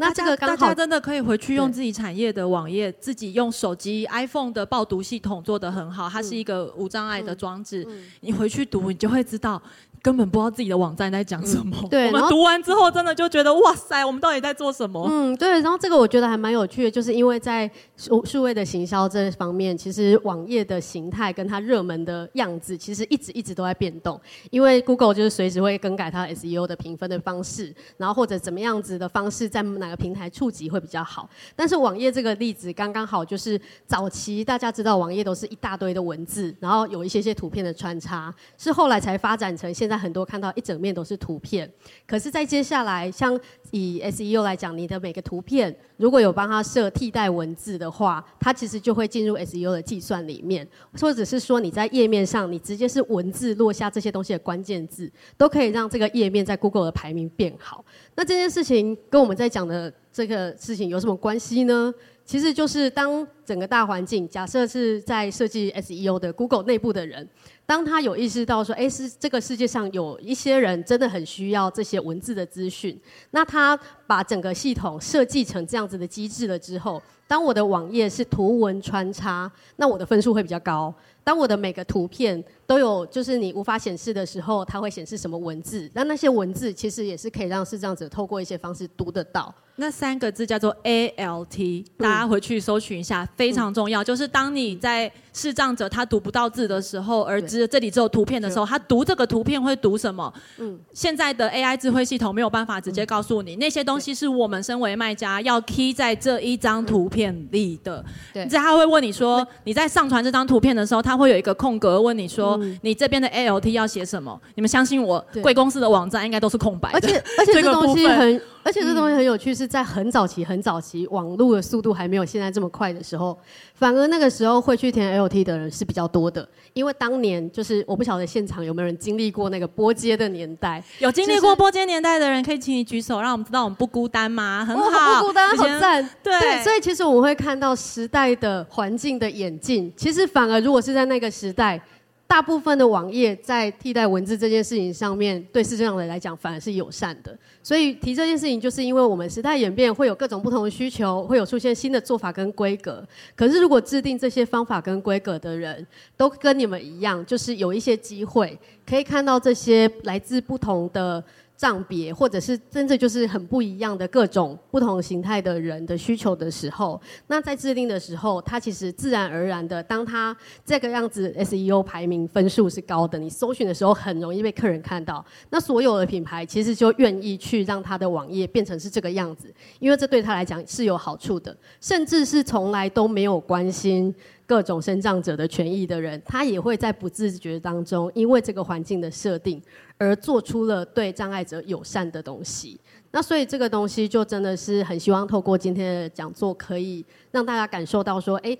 那这个刚好大家真的可以回去用自己产业的网页，自己用手机 iPhone 的报读系统做得很好，它是一个无障碍的装置，你回去读，你就会知道。根本不知道自己的网站在讲什么。嗯、对，我们读完之后，真的就觉得哇塞，我们到底在做什么？嗯，对。然后这个我觉得还蛮有趣的，就是因为在数数位的行销这方面，其实网页的形态跟它热门的样子，其实一直一直都在变动。因为 Google 就是随时会更改它 SEO 的评分的方式，然后或者怎么样子的方式，在哪个平台触及会比较好。但是网页这个例子刚刚好，就是早期大家知道网页都是一大堆的文字，然后有一些些图片的穿插，是后来才发展成现现在。很多看到一整面都是图片，可是，在接下来，像以 SEO 来讲，你的每个图片如果有帮它设替代文字的话，它其实就会进入 SEO 的计算里面，或者是说你在页面上，你直接是文字落下这些东西的关键字，都可以让这个页面在 Google 的排名变好。那这件事情跟我们在讲的这个事情有什么关系呢？其实就是当整个大环境，假设是在设计 SEO 的 Google 内部的人。当他有意识到说，哎，是这个世界上有一些人真的很需要这些文字的资讯，那他把整个系统设计成这样子的机制了之后，当我的网页是图文穿插，那我的分数会比较高。当我的每个图片都有，就是你无法显示的时候，它会显示什么文字？那那些文字其实也是可以让视障者透过一些方式读得到。那三个字叫做 ALT，大家回去搜寻一下，非常重要。就是当你在视障者他读不到字的时候，而只这里只有图片的时候，他读这个图片会读什么？嗯，现在的 AI 智慧系统没有办法直接告诉你，那些东西是我们身为卖家要 key 在这一张图片里的。对，这他会问你说，你在上传这张图片的时候，他会有一个空格问你说，你这边的 ALT 要写什么？你们相信我，贵公司的网站应该都是空白的。而且而 且这东西很。而且这东西很有趣，是在很早期、很早期，网络的速度还没有现在这么快的时候，反而那个时候会去填 ALT 的人是比较多的。因为当年就是我不晓得现场有没有人经历过那个波接的年代，有经历过波接年代的人可以请你举手，让我们知道我们不孤单吗？很好，不孤单，好赞。对，对，所以其实我们会看到时代的环境的演进。其实反而如果是在那个时代。大部分的网页在替代文字这件事情上面，对视障人来讲反而是友善的。所以提这件事情，就是因为我们时代演变，会有各种不同的需求，会有出现新的做法跟规格。可是如果制定这些方法跟规格的人都跟你们一样，就是有一些机会可以看到这些来自不同的。账别，或者是真的就是很不一样的各种不同形态的人的需求的时候，那在制定的时候，它其实自然而然的，当它这个样子 SEO 排名分数是高的，你搜寻的时候很容易被客人看到，那所有的品牌其实就愿意去让他的网页变成是这个样子，因为这对他来讲是有好处的，甚至是从来都没有关心。各种生长者的权益的人，他也会在不自觉当中，因为这个环境的设定，而做出了对障碍者友善的东西。那所以这个东西就真的是很希望透过今天的讲座，可以让大家感受到说，哎，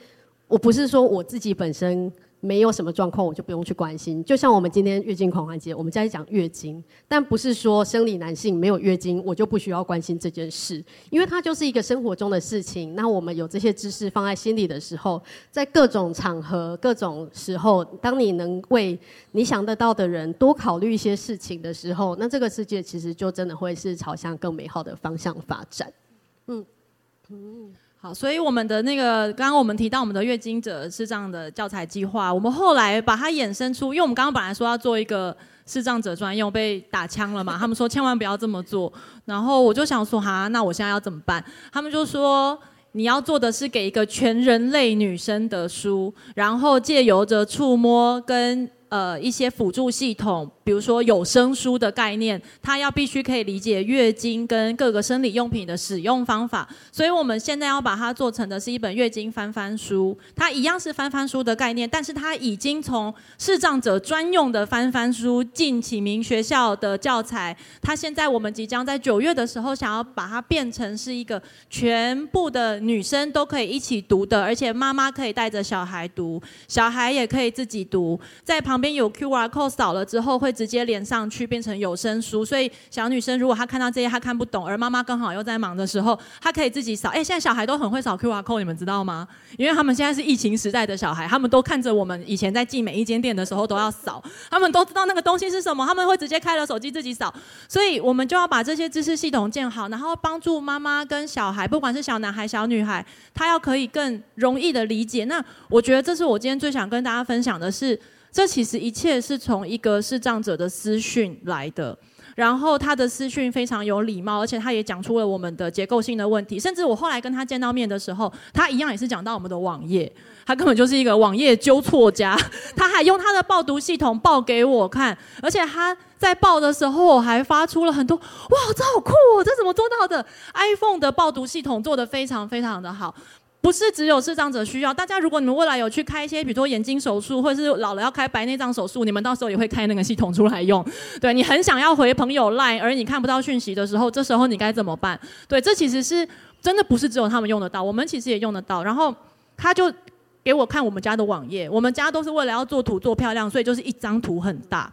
我不是说我自己本身。没有什么状况，我就不用去关心。就像我们今天月经狂欢节，我们在讲月经，但不是说生理男性没有月经，我就不需要关心这件事，因为它就是一个生活中的事情。那我们有这些知识放在心里的时候，在各种场合、各种时候，当你能为你想得到的人多考虑一些事情的时候，那这个世界其实就真的会是朝向更美好的方向发展。嗯嗯。好，所以我们的那个刚刚我们提到我们的月经者视障的教材计划，我们后来把它衍生出，因为我们刚刚本来说要做一个视障者专用，被打枪了嘛，他们说千万不要这么做，然后我就想说哈，那我现在要怎么办？他们就说你要做的是给一个全人类女生的书，然后借由着触摸跟呃一些辅助系统，比如说有声书的概念，他要必须可以理解月经跟各个生理用品的使用方法。所以我们现在要把它做成的是一本月经翻翻书，它一样是翻翻书的概念，但是它已经从视障者专用的翻翻书进启明学校的教材。它现在我们即将在九月的时候，想要把它变成是一个全部的女生都可以一起读的，而且妈妈可以带着小孩读，小孩也可以自己读，在旁旁边有 QR code 扫了之后，会直接连上去变成有声书。所以小女生如果她看到这些她看不懂，而妈妈刚好又在忙的时候，她可以自己扫。哎，现在小孩都很会扫 QR code，你们知道吗？因为他们现在是疫情时代的小孩，他们都看着我们以前在进每一间店的时候都要扫，他们都知道那个东西是什么，他们会直接开了手机自己扫。所以我们就要把这些知识系统建好，然后帮助妈妈跟小孩，不管是小男孩、小女孩，他要可以更容易的理解。那我觉得这是我今天最想跟大家分享的是，这其实一切是从一个视障者的私讯来的。然后他的私讯非常有礼貌，而且他也讲出了我们的结构性的问题。甚至我后来跟他见到面的时候，他一样也是讲到我们的网页，他根本就是一个网页纠错家。他还用他的报读系统报给我看，而且他在报的时候，我还发出了很多哇，这好酷哦，这怎么做到的？iPhone 的报读系统做得非常非常的好。不是只有视障者需要，大家如果你们未来有去开一些，比如说眼睛手术，或者是老了要开白内障手术，你们到时候也会开那个系统出来用。对，你很想要回朋友 Line，而你看不到讯息的时候，这时候你该怎么办？对，这其实是真的不是只有他们用得到，我们其实也用得到。然后他就给我看我们家的网页，我们家都是为了要做图做漂亮，所以就是一张图很大。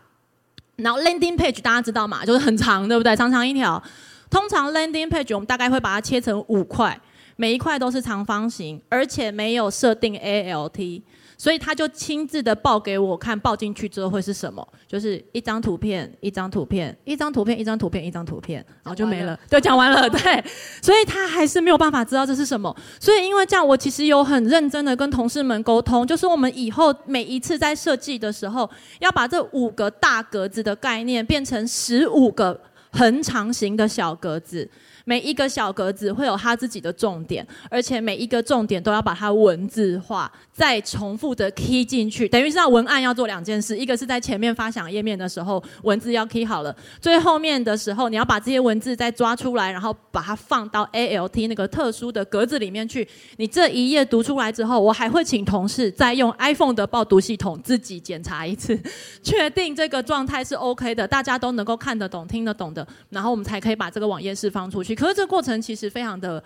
然后 Landing Page 大家知道嘛，就是很长，对不对？长长一条。通常 Landing Page 我们大概会把它切成五块。每一块都是长方形，而且没有设定 ALT，所以他就亲自的报给我看，报进去之后会是什么？就是一张图片，一张图片，一张图片，一张图片，一张图片，然后就没了。对，讲完了。对，所以他还是没有办法知道这是什么。所以因为这样，我其实有很认真的跟同事们沟通，就是我们以后每一次在设计的时候，要把这五个大格子的概念变成十五个横长形的小格子。每一个小格子会有它自己的重点，而且每一个重点都要把它文字化，再重复的 key 进去，等于是要文案要做两件事，一个是在前面发想页面的时候，文字要 key 好了，最后面的时候你要把这些文字再抓出来，然后把它放到 ALT 那个特殊的格子里面去。你这一页读出来之后，我还会请同事再用 iPhone 的报读系统自己检查一次，确定这个状态是 OK 的，大家都能够看得懂、听得懂的，然后我们才可以把这个网页释放出去。可是这过程其实非常的。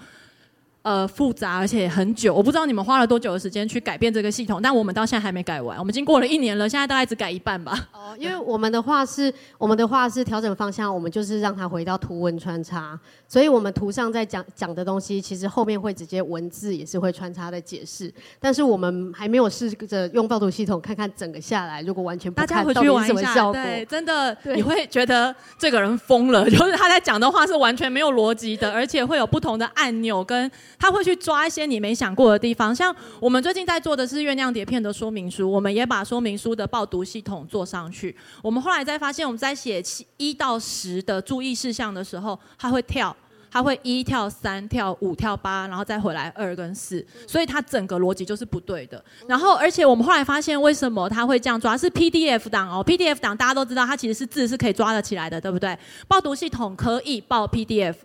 呃，复杂而且很久，我不知道你们花了多久的时间去改变这个系统，但我们到现在还没改完。我们已经过了一年了，现在大概只改一半吧。哦，因为我们的话是，我们的话是调整方向，我们就是让它回到图文穿插，所以我们图上在讲讲的东西，其实后面会直接文字也是会穿插的解释。但是我们还没有试着用报读系统看看整个下来，如果完全不看，大家回去玩一下，对，真的你会觉得这个人疯了，就是他在讲的话是完全没有逻辑的，而且会有不同的按钮跟。他会去抓一些你没想过的地方，像我们最近在做的是月亮碟片的说明书，我们也把说明书的报读系统做上去。我们后来再发现，我们在写一到十的注意事项的时候，它会跳，它会一跳三跳五跳八，然后再回来二跟四，所以它整个逻辑就是不对的。然后，而且我们后来发现，为什么它会这样抓？是 PDF 档哦，PDF 档大家都知道，它其实是字是可以抓得起来的，对不对？报读系统可以报 PDF。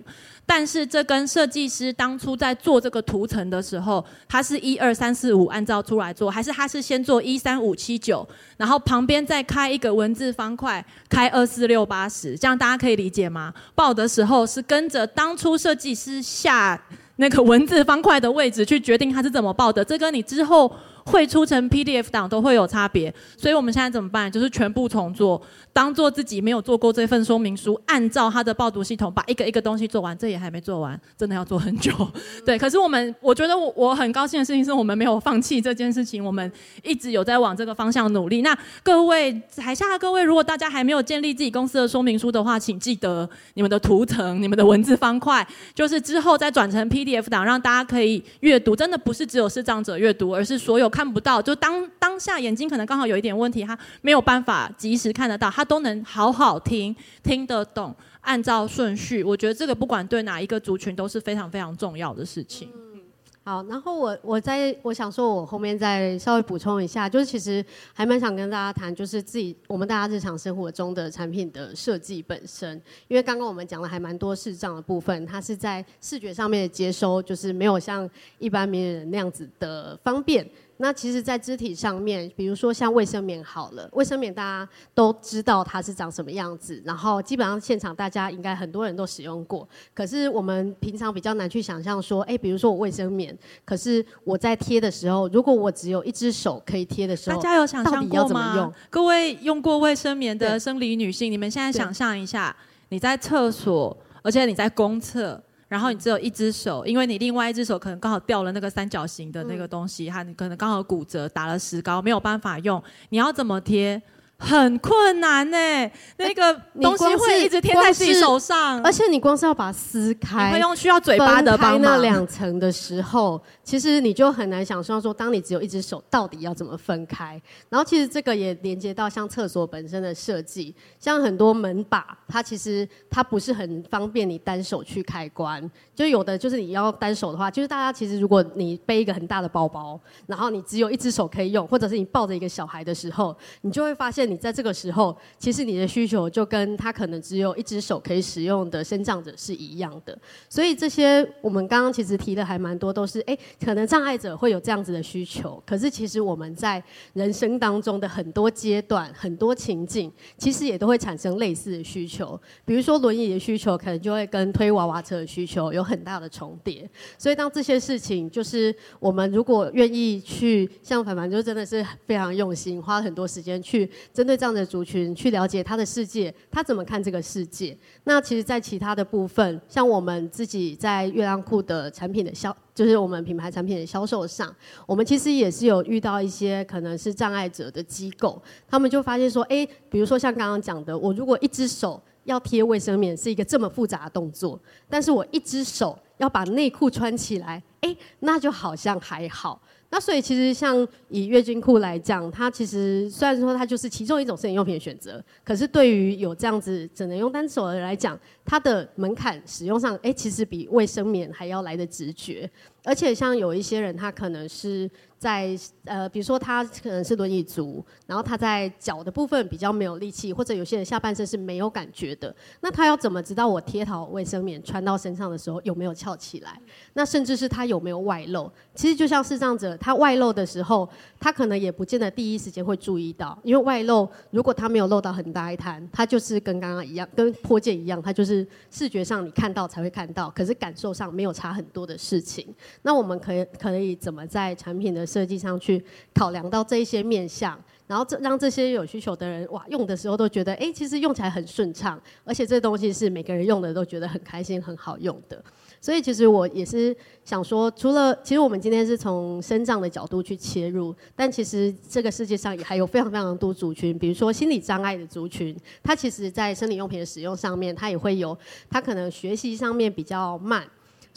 但是这跟设计师当初在做这个图层的时候，他是一二三四五按照出来做，还是他是先做一三五七九，然后旁边再开一个文字方块，开二四六八十，这样大家可以理解吗？报的时候是跟着当初设计师下那个文字方块的位置去决定他是怎么报的，这跟你之后会出成 PDF 档都会有差别。所以我们现在怎么办？就是全部重做。当做自己没有做过这份说明书，按照他的报读系统把一个一个东西做完，这也还没做完，真的要做很久。对，可是我们我觉得我我很高兴的事情是我们没有放弃这件事情，我们一直有在往这个方向努力。那各位台下的各位，如果大家还没有建立自己公司的说明书的话，请记得你们的图层、你们的文字方块，就是之后再转成 PDF 档，让大家可以阅读。真的不是只有视障者阅读，而是所有看不到，就当当下眼睛可能刚好有一点问题，他没有办法及时看得到，他。都能好好听，听得懂，按照顺序，我觉得这个不管对哪一个族群都是非常非常重要的事情。好，然后我我在我想说，我后面再稍微补充一下，就是其实还蛮想跟大家谈，就是自己我们大家日常生活中的产品的设计本身，因为刚刚我们讲了还蛮多视障的部分，它是在视觉上面的接收，就是没有像一般明眼人那样子的方便。那其实，在肢体上面，比如说像卫生棉好了，卫生棉大家都知道它是长什么样子，然后基本上现场大家应该很多人都使用过。可是我们平常比较难去想象说，哎，比如说我卫生棉，可是我在贴的时候，如果我只有一只手可以贴的时候，大家有想象过吗？各位用过卫生棉的生理女性，你们现在想象一下，你在厕所，而且你在公厕。然后你只有一只手，因为你另外一只手可能刚好掉了那个三角形的那个东西，它、嗯、你可能刚好骨折，打了石膏，没有办法用。你要怎么贴？很困难呢、欸，那个东西会一直贴在自己手上，而且你光是要把它撕开，会用需要嘴巴的帮忙。那两层的时候，其实你就很难想象说，当你只有一只手，到底要怎么分开？然后其实这个也连接到像厕所本身的设计，像很多门把，它其实它不是很方便你单手去开关，就有的就是你要单手的话，就是大家其实如果你背一个很大的包包，然后你只有一只手可以用，或者是你抱着一个小孩的时候，你就会发现。你在这个时候，其实你的需求就跟他可能只有一只手可以使用的身障者是一样的。所以这些我们刚刚其实提的还蛮多，都是哎，可能障碍者会有这样子的需求。可是其实我们在人生当中的很多阶段、很多情境，其实也都会产生类似的需求。比如说轮椅的需求，可能就会跟推娃娃车的需求有很大的重叠。所以当这些事情，就是我们如果愿意去，像凡凡就真的是非常用心，花很多时间去。针对这样的族群去了解他的世界，他怎么看这个世界？那其实，在其他的部分，像我们自己在月亮裤的产品的销，就是我们品牌产品的销售上，我们其实也是有遇到一些可能是障碍者的机构，他们就发现说，哎，比如说像刚刚讲的，我如果一只手要贴卫生棉是一个这么复杂的动作，但是我一只手要把内裤穿起来，哎，那就好像还好。那所以其实像以月经裤来讲，它其实虽然说它就是其中一种生理用品的选择，可是对于有这样子只能用单手的人来讲，它的门槛使用上，哎，其实比卫生棉还要来得直觉。而且像有一些人，他可能是在呃，比如说他可能是轮椅族，然后他在脚的部分比较没有力气，或者有些人下半身是没有感觉的，那他要怎么知道我贴好卫生棉穿到身上的时候有没有翘起来？那甚至是他有没有外露？其实就像是这样子，他外露的时候，他可能也不见得第一时间会注意到，因为外露如果他没有露到很大一滩，他就是跟刚刚一样，跟泼溅一样，他就是视觉上你看到才会看到，可是感受上没有差很多的事情。那我们可以可以怎么在产品的设计上去考量到这一些面向，然后这让这些有需求的人哇用的时候都觉得哎，其实用起来很顺畅，而且这东西是每个人用的都觉得很开心、很好用的。所以其实我也是想说，除了其实我们今天是从身障的角度去切入，但其实这个世界上也还有非常非常多族群，比如说心理障碍的族群，它其实在生理用品的使用上面，它也会有，它可能学习上面比较慢。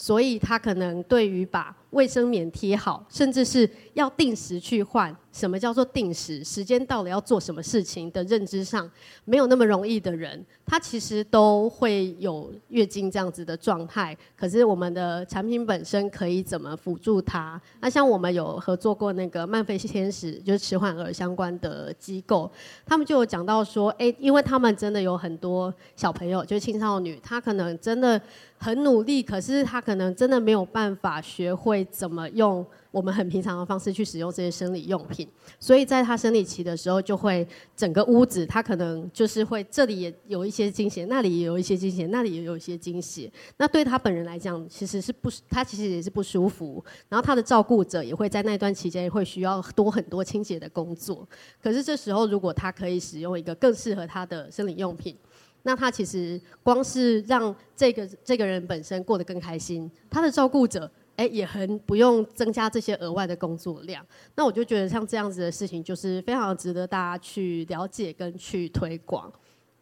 所以他可能对于把卫生棉贴好，甚至是要定时去换，什么叫做定时？时间到了要做什么事情的认知上，没有那么容易的人，他其实都会有月经这样子的状态。可是我们的产品本身可以怎么辅助他？那像我们有合作过那个慢飞天使，就是迟缓儿相关的机构，他们就有讲到说，哎，因为他们真的有很多小朋友，就是青少女，他可能真的。很努力，可是他可能真的没有办法学会怎么用我们很平常的方式去使用这些生理用品，所以在他生理期的时候，就会整个屋子他可能就是会这里也有一些经血，那里也有一些经血，那里也有一些经血。那对他本人来讲，其实是不，他其实也是不舒服。然后他的照顾者也会在那段期间会需要多很多清洁的工作。可是这时候，如果他可以使用一个更适合他的生理用品。那他其实光是让这个这个人本身过得更开心，他的照顾者哎也很不用增加这些额外的工作量。那我就觉得像这样子的事情，就是非常值得大家去了解跟去推广。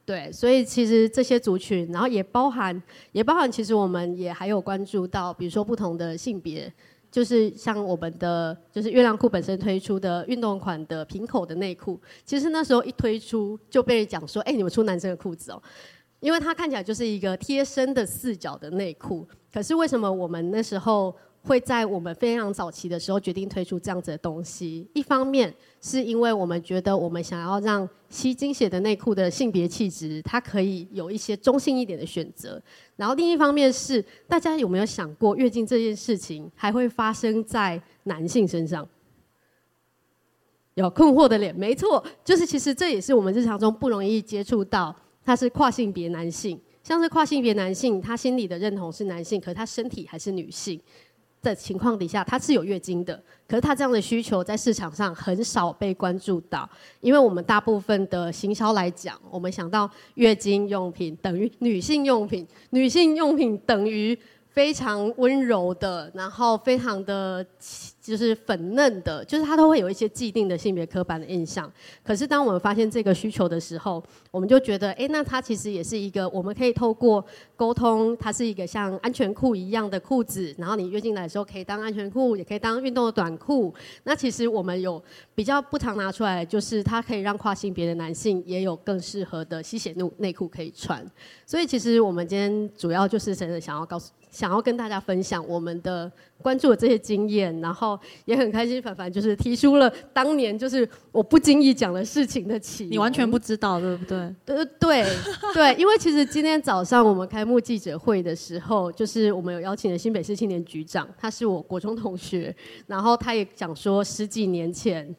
对，所以其实这些族群，然后也包含也包含，其实我们也还有关注到，比如说不同的性别。就是像我们的，就是月亮裤本身推出的运动款的平口的内裤，其实那时候一推出就被讲说，哎，你们出男生的裤子哦，因为它看起来就是一个贴身的四角的内裤。可是为什么我们那时候会在我们非常早期的时候决定推出这样子的东西。一方面是因为我们觉得我们想要让吸经血的内裤的性别气质，它可以有一些中性一点的选择。然后另一方面是，大家有没有想过，月经这件事情还会发生在男性身上？有困惑的脸，没错，就是其实这也是我们日常中不容易接触到，他是跨性别男性，像是跨性别男性，他心里的认同是男性，可是他身体还是女性的情况底下，他是有月经的，可是他这样的需求在市场上很少被关注到，因为我们大部分的行销来讲，我们想到月经用品等于女性用品，女性用品等于非常温柔的，然后非常的。就是粉嫩的，就是它都会有一些既定的性别刻板的印象。可是当我们发现这个需求的时候，我们就觉得，哎，那它其实也是一个我们可以透过沟通，它是一个像安全裤一样的裤子。然后你月经来的时候可以当安全裤，也可以当运动的短裤。那其实我们有比较不常拿出来，就是它可以让跨性别的男性也有更适合的吸血内内裤可以穿。所以其实我们今天主要就是真的想要告诉。想要跟大家分享我们的关注的这些经验，然后也很开心，凡凡就是提出了当年就是我不经意讲的事情的起，你完全不知道对不对？对对对，因为其实今天早上我们开幕记者会的时候，就是我们有邀请了新北市青年局长，他是我国中同学，然后他也讲说十几年前。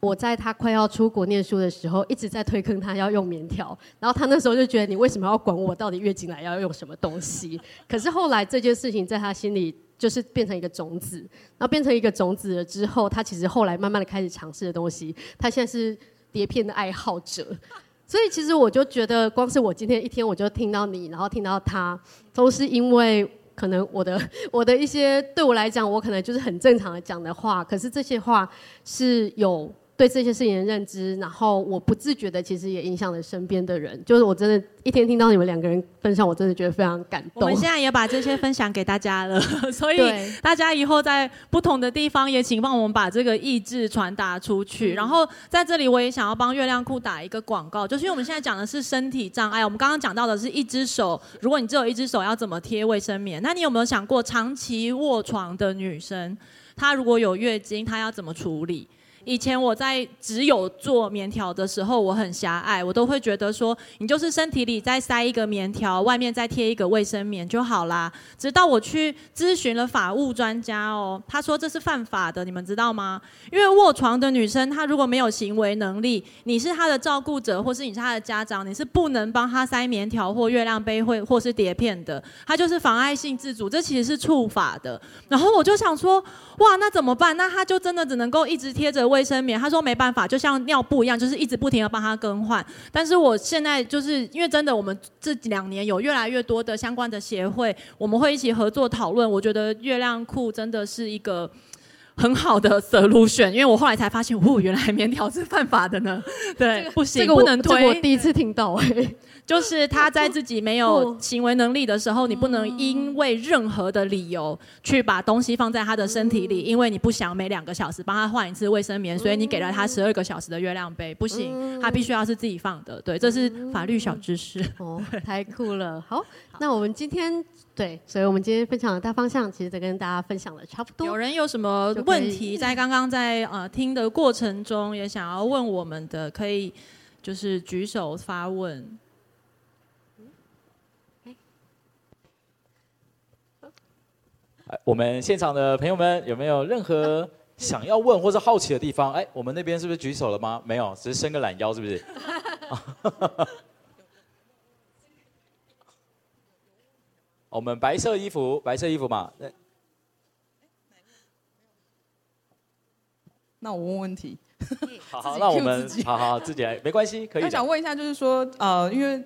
我在他快要出国念书的时候，一直在推坑他要用棉条，然后他那时候就觉得你为什么要管我到底月经来要用什么东西？可是后来这件事情在他心里就是变成一个种子，然后变成一个种子了之后，他其实后来慢慢的开始尝试的东西，他现在是碟片的爱好者，所以其实我就觉得，光是我今天一天我就听到你，然后听到他，都是因为。可能我的 我的一些对我来讲，我可能就是很正常的讲的话，可是这些话是有。对这些事情的认知，然后我不自觉的，其实也影响了身边的人。就是我真的，一天听到你们两个人分享，我真的觉得非常感动。我们现在也把这些分享给大家了，所以大家以后在不同的地方，也请帮我们把这个意志传达出去。然后在这里，我也想要帮月亮裤打一个广告，就是因为我们现在讲的是身体障碍，我们刚刚讲到的是一只手，如果你只有一只手，要怎么贴卫生棉？那你有没有想过，长期卧床的女生，她如果有月经，她要怎么处理？以前我在只有做棉条的时候，我很狭隘，我都会觉得说，你就是身体里再塞一个棉条，外面再贴一个卫生棉就好啦。直到我去咨询了法务专家哦，他说这是犯法的，你们知道吗？因为卧床的女生，她如果没有行为能力，你是她的照顾者，或是你是她的家长，你是不能帮她塞棉条或月亮杯或或是碟片的，她就是妨碍性自主，这其实是触法的。然后我就想说，哇，那怎么办？那她就真的只能够一直贴着。卫生棉，他说没办法，就像尿布一样，就是一直不停的帮他更换。但是我现在就是因为真的，我们这两年有越来越多的相关的协会，我们会一起合作讨论。我觉得月亮裤真的是一个很好的 solution，因为我后来才发现，哦，原来棉条是犯法的呢。对，这个、不行，这个不能推。这个、我第一次听到、欸，哎。就是他在自己没有行为能力的时候，你不能因为任何的理由去把东西放在他的身体里，因为你不想每两个小时帮他换一次卫生棉，所以你给了他十二个小时的月亮杯，不行，他必须要是自己放的。对，这是法律小知识。哦，太酷了。好，那我们今天对，所以我们今天分享的大方向，其实都跟大家分享的差不多。有人有什么问题，在刚刚在呃听的过程中也想要问我们的，可以就是举手发问。我们现场的朋友们有没有任何想要问或者好奇的地方？哎，我们那边是不是举手了吗？没有，只是伸个懒腰，是不是？我们白色衣服，白色衣服嘛。那我问问题。好好，那我们好好自己来，没关系，可以。我想问一下，就是说，呃，因为。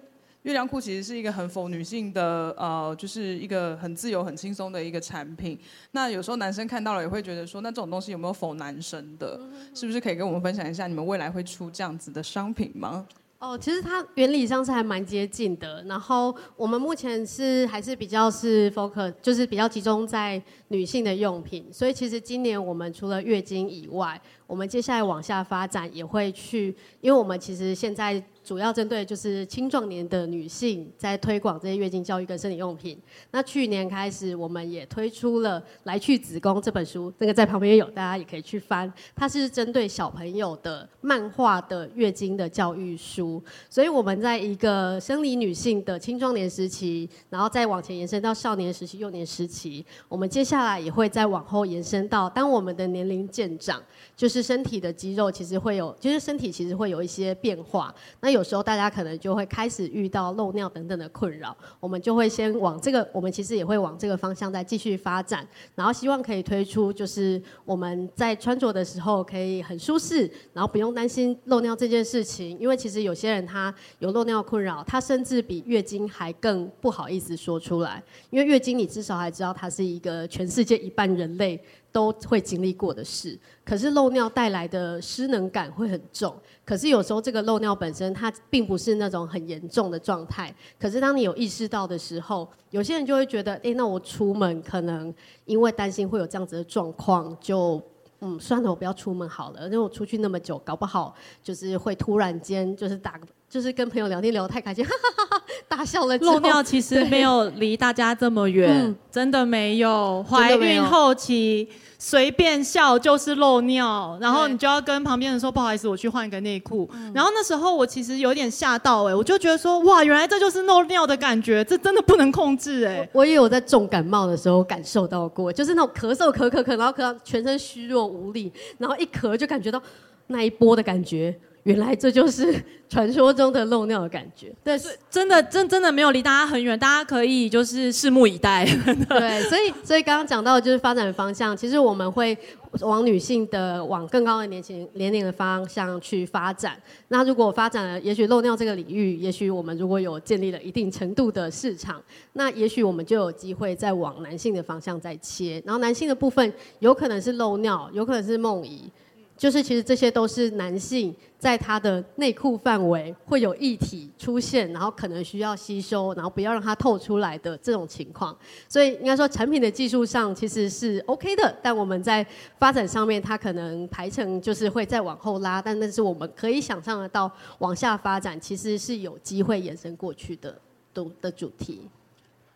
月亮裤其实是一个很否女性的，呃，就是一个很自由、很轻松的一个产品。那有时候男生看到了也会觉得说，那这种东西有没有否男生的？是不是可以跟我们分享一下，你们未来会出这样子的商品吗？哦，其实它原理上是还蛮接近的。然后我们目前是还是比较是 focus，就是比较集中在女性的用品。所以其实今年我们除了月经以外，我们接下来往下发展也会去，因为我们其实现在。主要针对就是青壮年的女性，在推广这些月经教育跟生理用品。那去年开始，我们也推出了《来去子宫》这本书，这个在旁边有，大家也可以去翻。它是针对小朋友的漫画的月经的教育书。所以我们在一个生理女性的青壮年时期，然后再往前延伸到少年时期、幼年时期，我们接下来也会再往后延伸到当我们的年龄渐长，就是身体的肌肉其实会有，就是身体其实会有一些变化。那有。有时候大家可能就会开始遇到漏尿等等的困扰，我们就会先往这个，我们其实也会往这个方向再继续发展，然后希望可以推出，就是我们在穿着的时候可以很舒适，然后不用担心漏尿这件事情，因为其实有些人他有漏尿困扰，他甚至比月经还更不好意思说出来，因为月经你至少还知道它是一个全世界一半人类都会经历过的事，可是漏尿带来的失能感会很重。可是有时候这个漏尿本身它并不是那种很严重的状态。可是当你有意识到的时候，有些人就会觉得，诶，那我出门可能因为担心会有这样子的状况，就嗯，算了，我不要出门好了。因为我出去那么久，搞不好就是会突然间就是打，就是跟朋友聊天聊得太开心，哈哈哈哈，大笑了。漏尿其实没有离大家这么远，嗯，真的没有。怀孕后期。随便笑就是漏尿，然后你就要跟旁边人说不好意思，我去换一个内裤。然后那时候我其实有点吓到哎、欸，我就觉得说哇，原来这就是漏尿的感觉，这真的不能控制哎、欸。我也有在重感冒的时候感受到过，就是那种咳嗽咳咳咳，然后咳到全身虚弱无力，然后一咳就感觉到那一波的感觉。原来这就是 传说中的漏尿的感觉，对，真的真真的没有离大家很远，大家可以就是拭目以待。对，所以所以刚刚讲到的就是发展方向，其实我们会往女性的往更高的年轻年龄的方向去发展。那如果发展了，也许漏尿这个领域，也许我们如果有建立了一定程度的市场，那也许我们就有机会再往男性的方向再切。然后男性的部分有可能是漏尿，有可能是梦遗。就是其实这些都是男性在他的内裤范围会有液体出现，然后可能需要吸收，然后不要让它透出来的这种情况。所以应该说产品的技术上其实是 OK 的，但我们在发展上面它可能排程就是会再往后拉，但那是我们可以想象得到往下发展其实是有机会延伸过去的的的主题。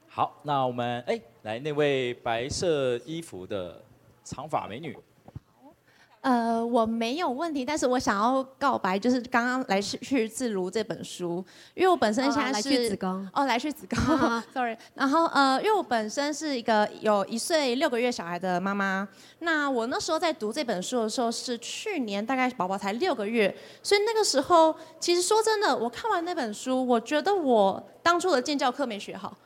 好，那我们哎来那位白色衣服的长发美女。呃，我没有问题，但是我想要告白，就是刚刚来去自如这本书，因为我本身现在是、哦、来去子宫哦，来去子宫、啊、，sorry，然后呃，因为我本身是一个有一岁六个月小孩的妈妈，那我那时候在读这本书的时候是去年大概宝宝才六个月，所以那个时候其实说真的，我看完那本书，我觉得我当初的建教课没学好。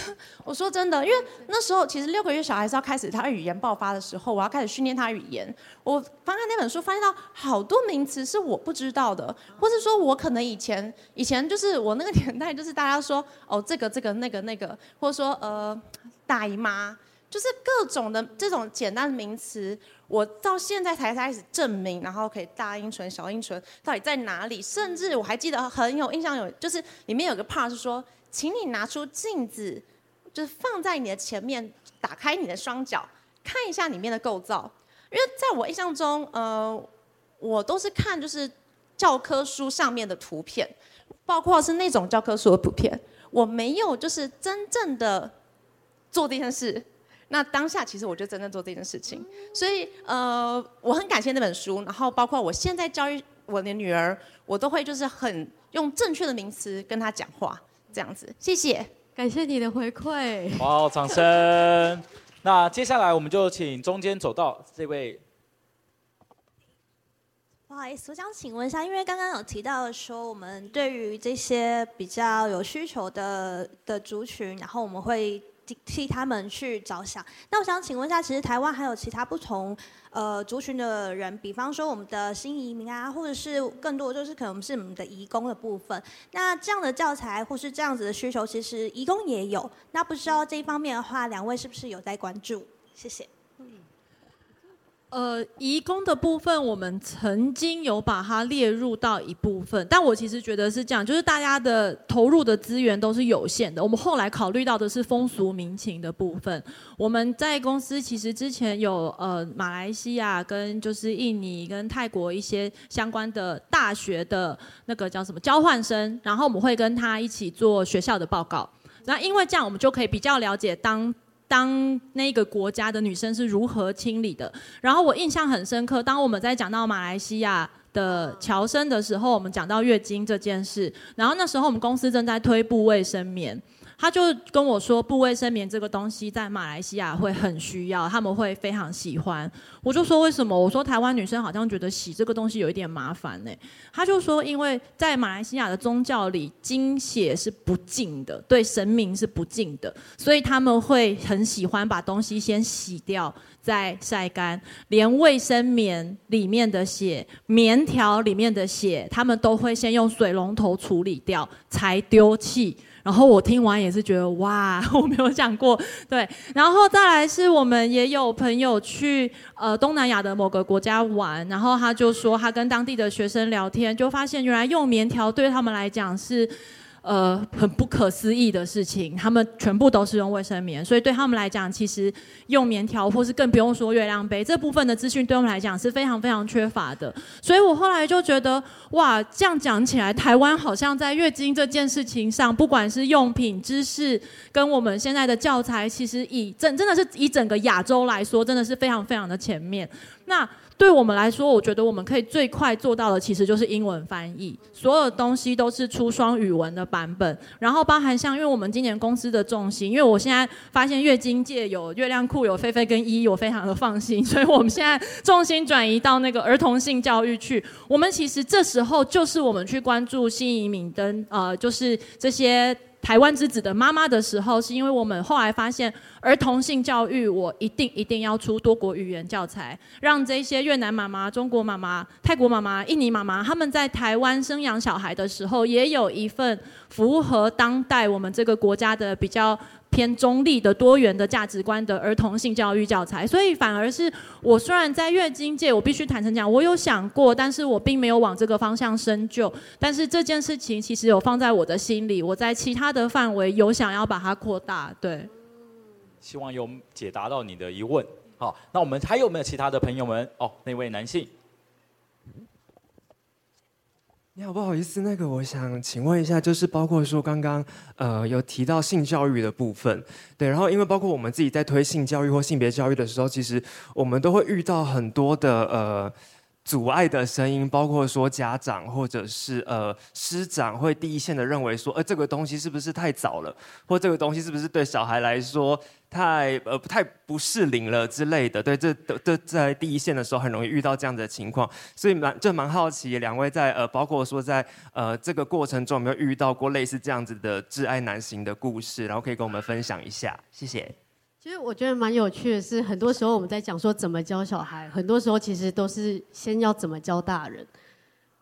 我说真的，因为那时候其实六个月小孩是要开始他语言爆发的时候，我要开始训练他语言。我翻开那本书，发现到好多名词是我不知道的，或是说我可能以前以前就是我那个年代，就是大家说哦这个这个那个那个，或者说呃大姨妈，就是各种的这种简单的名词，我到现在才开始证明，然后可以大音唇、小音唇到底在哪里，甚至我还记得很有印象有，就是里面有个 part 是说。请你拿出镜子，就是放在你的前面，打开你的双脚，看一下里面的构造。因为在我印象中，呃，我都是看就是教科书上面的图片，包括是那种教科书的图片，我没有就是真正的做这件事。那当下其实我就真正做这件事情，所以呃，我很感谢那本书。然后包括我现在教育我的女儿，我都会就是很用正确的名词跟她讲话。这样子，谢谢，感谢你的回馈。哇，掌声。那接下来我们就请中间走到这位。不好意思，我想请问一下，因为刚刚有提到说，我们对于这些比较有需求的的族群，然后我们会。替他们去着想。那我想请问一下，其实台湾还有其他不同呃族群的人，比方说我们的新移民啊，或者是更多就是可能是我们的移工的部分。那这样的教材或是这样子的需求，其实移工也有。那不知道这一方面的话，两位是不是有在关注？谢谢。呃，移工的部分，我们曾经有把它列入到一部分，但我其实觉得是这样，就是大家的投入的资源都是有限的。我们后来考虑到的是风俗民情的部分。我们在公司其实之前有呃马来西亚跟就是印尼跟泰国一些相关的大学的那个叫什么交换生，然后我们会跟他一起做学校的报告。那因为这样，我们就可以比较了解当。当那个国家的女生是如何清理的？然后我印象很深刻，当我们在讲到马来西亚的乔生的时候，我们讲到月经这件事，然后那时候我们公司正在推布卫生棉。他就跟我说，布卫生棉这个东西在马来西亚会很需要，他们会非常喜欢。我就说为什么？我说台湾女生好像觉得洗这个东西有一点麻烦呢。他就说，因为在马来西亚的宗教里，经血是不净的，对神明是不净的，所以他们会很喜欢把东西先洗掉再晒干，连卫生棉里面的血、棉条里面的血，他们都会先用水龙头处理掉才丢弃。然后我听完也是觉得哇，我没有想过，对。然后再来是我们也有朋友去呃东南亚的某个国家玩，然后他就说他跟当地的学生聊天，就发现原来用棉条对他们来讲是。呃，很不可思议的事情，他们全部都是用卫生棉，所以对他们来讲，其实用棉条或是更不用说月亮杯这部分的资讯，对我们来讲是非常非常缺乏的。所以我后来就觉得，哇，这样讲起来，台湾好像在月经这件事情上，不管是用品、知识，跟我们现在的教材，其实以真真的是以整个亚洲来说，真的是非常非常的前面。那。对我们来说，我觉得我们可以最快做到的，其实就是英文翻译，所有东西都是出双语文的版本，然后包含像，因为我们今年公司的重心，因为我现在发现月经界有月亮裤，有菲菲跟依依，我非常的放心，所以我们现在重心转移到那个儿童性教育去。我们其实这时候就是我们去关注新移民跟呃，就是这些。台湾之子的妈妈的时候，是因为我们后来发现儿童性教育，我一定一定要出多国语言教材，让这些越南妈妈、中国妈妈、泰国妈妈、印尼妈妈，他们在台湾生养小孩的时候，也有一份符合当代我们这个国家的比较。偏中立的多元的价值观的儿童性教育教材，所以反而是我虽然在月经界，我必须坦诚讲，我有想过，但是我并没有往这个方向深究。但是这件事情其实有放在我的心里，我在其他的范围有想要把它扩大。对，希望有解答到你的疑问。好，那我们还有没有其他的朋友们？哦，那位男性。你好，不好意思，那个我想请问一下，就是包括说刚刚呃有提到性教育的部分，对，然后因为包括我们自己在推性教育或性别教育的时候，其实我们都会遇到很多的呃。阻碍的声音，包括说家长或者是呃师长会第一线的认为说，呃这个东西是不是太早了，或这个东西是不是对小孩来说太呃不太不适龄了之类的，对，这这这在第一线的时候很容易遇到这样的情况，所以蛮就蛮好奇两位在呃包括说在呃这个过程中有没有遇到过类似这样子的挚爱难行的故事，然后可以跟我们分享一下，谢谢。其实我觉得蛮有趣的是，很多时候我们在讲说怎么教小孩，很多时候其实都是先要怎么教大人。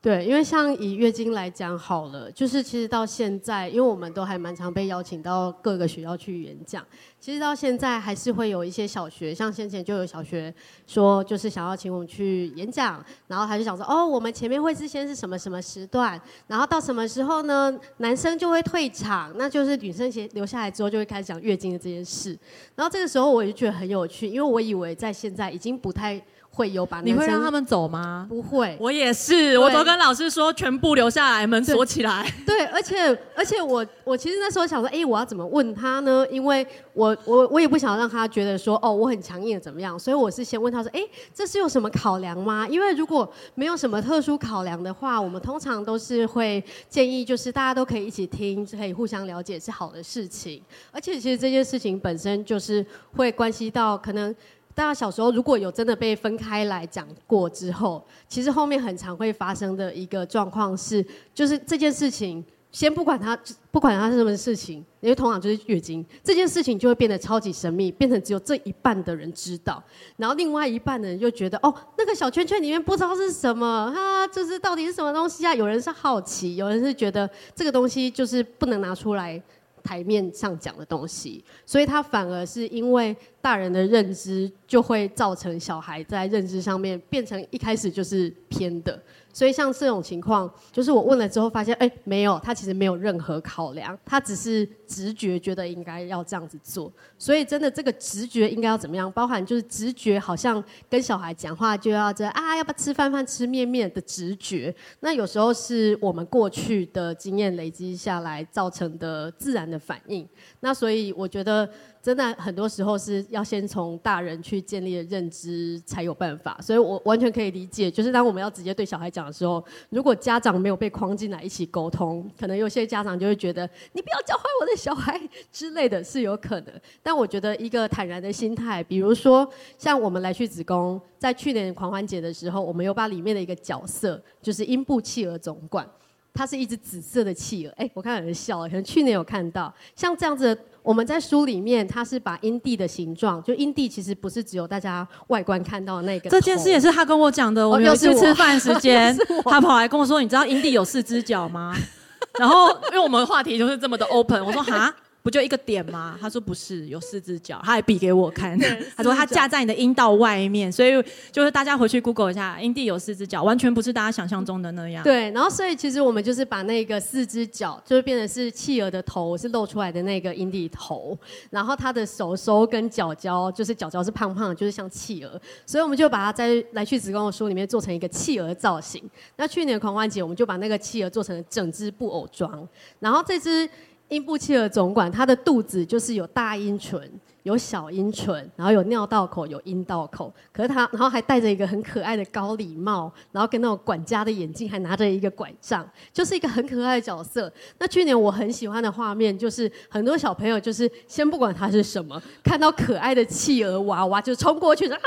对，因为像以月经来讲好了，就是其实到现在，因为我们都还蛮常被邀请到各个学校去演讲。其实到现在还是会有一些小学，像先前就有小学说，就是想要请我们去演讲，然后他就想说，哦，我们前面会是先是什么什么时段，然后到什么时候呢？男生就会退场，那就是女生先留下来之后就会开始讲月经的这件事。然后这个时候我就觉得很有趣，因为我以为在现在已经不太。会有把，你会让他们走吗？不会，我也是，我都跟老师说全部留下来，门锁起来。对，而且而且我我其实那时候想说，哎，我要怎么问他呢？因为我我我也不想让他觉得说，哦，我很强硬的怎么样？所以我是先问他说，哎，这是有什么考量吗？因为如果没有什么特殊考量的话，我们通常都是会建议，就是大家都可以一起听，可以互相了解是好的事情。而且其实这件事情本身就是会关系到可能。大家小时候如果有真的被分开来讲过之后，其实后面很常会发生的一个状况是，就是这件事情先不管它，不管它是什么事情，因为通常就是月经这件事情就会变得超级神秘，变成只有这一半的人知道，然后另外一半的人就觉得哦，那个小圈圈里面不知道是什么，哈，这是到底是什么东西啊？有人是好奇，有人是觉得这个东西就是不能拿出来台面上讲的东西，所以他反而是因为大人的认知，就会造成小孩在认知上面变成一开始就是偏的。所以像这种情况，就是我问了之后发现，哎，没有，他其实没有任何考量，他只是直觉觉得应该要这样子做。所以真的这个直觉应该要怎么样？包含就是直觉好像跟小孩讲话就要这啊，要不要吃饭饭吃面面的直觉。那有时候是我们过去的经验累积下来造成的自然的反应。那所以我觉得。真的很多时候是要先从大人去建立的认知才有办法，所以我完全可以理解，就是当我们要直接对小孩讲的时候，如果家长没有被框进来一起沟通，可能有些家长就会觉得你不要教坏我的小孩之类的是有可能。但我觉得一个坦然的心态，比如说像我们来去子宫，在去年狂欢节的时候，我们有把里面的一个角色，就是阴部企鹅总管，它是一只紫色的企鹅。哎，我看有人笑了，可能去年有看到像这样子。我们在书里面，它是把阴蒂的形状，就阴蒂其实不是只有大家外观看到的那个。这件事也是他跟我讲的。我们有一次吃饭时间，他跑来跟我说：“你知道阴蒂有四只脚吗？”然后 因为我们话题就是这么的 open，我说：“哈。”不就一个点吗？他说不是，有四只脚，他还比给我看。他说他架在你的阴道外面，所以就是大家回去 Google 一下，阴蒂有四只脚，完全不是大家想象中的那样。对，然后所以其实我们就是把那个四只脚，就是变成是企鹅的头，是露出来的那个阴蒂头，然后他的手手跟脚脚，就是脚脚是胖胖的，就是像企鹅，所以我们就把它在来去子宫的书里面做成一个企鹅造型。那去年的狂欢节，我们就把那个企鹅做成了整只布偶装，然后这只。英布切尔总管，他的肚子就是有大阴唇，有小阴唇，然后有尿道口，有阴道口。可是他，然后还戴着一个很可爱的高礼帽，然后跟那种管家的眼镜，还拿着一个拐杖，就是一个很可爱的角色。那去年我很喜欢的画面，就是很多小朋友就是先不管它是什么，看到可爱的企鹅娃娃就冲过去，啊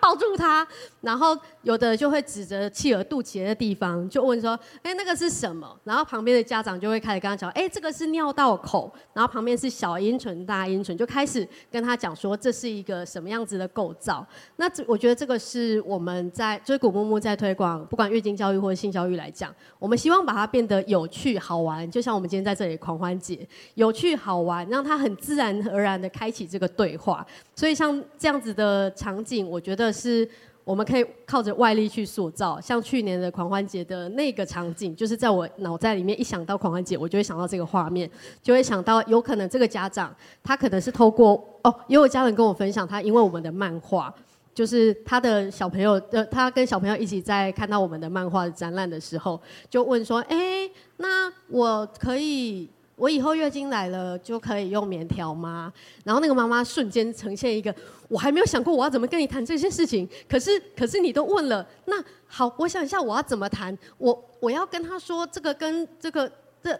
抱住它，然后有的就会指着企鹅肚脐的地方，就问说：“哎，那个是什么？”然后旁边的家长就会开始跟他讲：“哎，这个是尿道口。”然后旁边是小阴唇、大阴唇，就开始跟他讲说这是一个什么样子的构造。那这我觉得这个是我们在就是古木木在推广，不管月经教育或者性教育来讲，我们希望把它变得有趣好玩，就像我们今天在这里狂欢节，有趣好玩，让它很自然而然的开启这个对话。所以像这样子的场景，我觉得。是我们可以靠着外力去塑造，像去年的狂欢节的那个场景，就是在我脑袋里面一想到狂欢节，我就会想到这个画面，就会想到有可能这个家长他可能是透过哦，也有家人跟我分享，他因为我们的漫画，就是他的小朋友，呃，他跟小朋友一起在看到我们的漫画展览的时候，就问说，哎，那我可以。我以后月经来了就可以用棉条吗？然后那个妈妈瞬间呈现一个，我还没有想过我要怎么跟你谈这些事情。可是，可是你都问了，那好，我想一下我要怎么谈。我我要跟他说这个跟这个。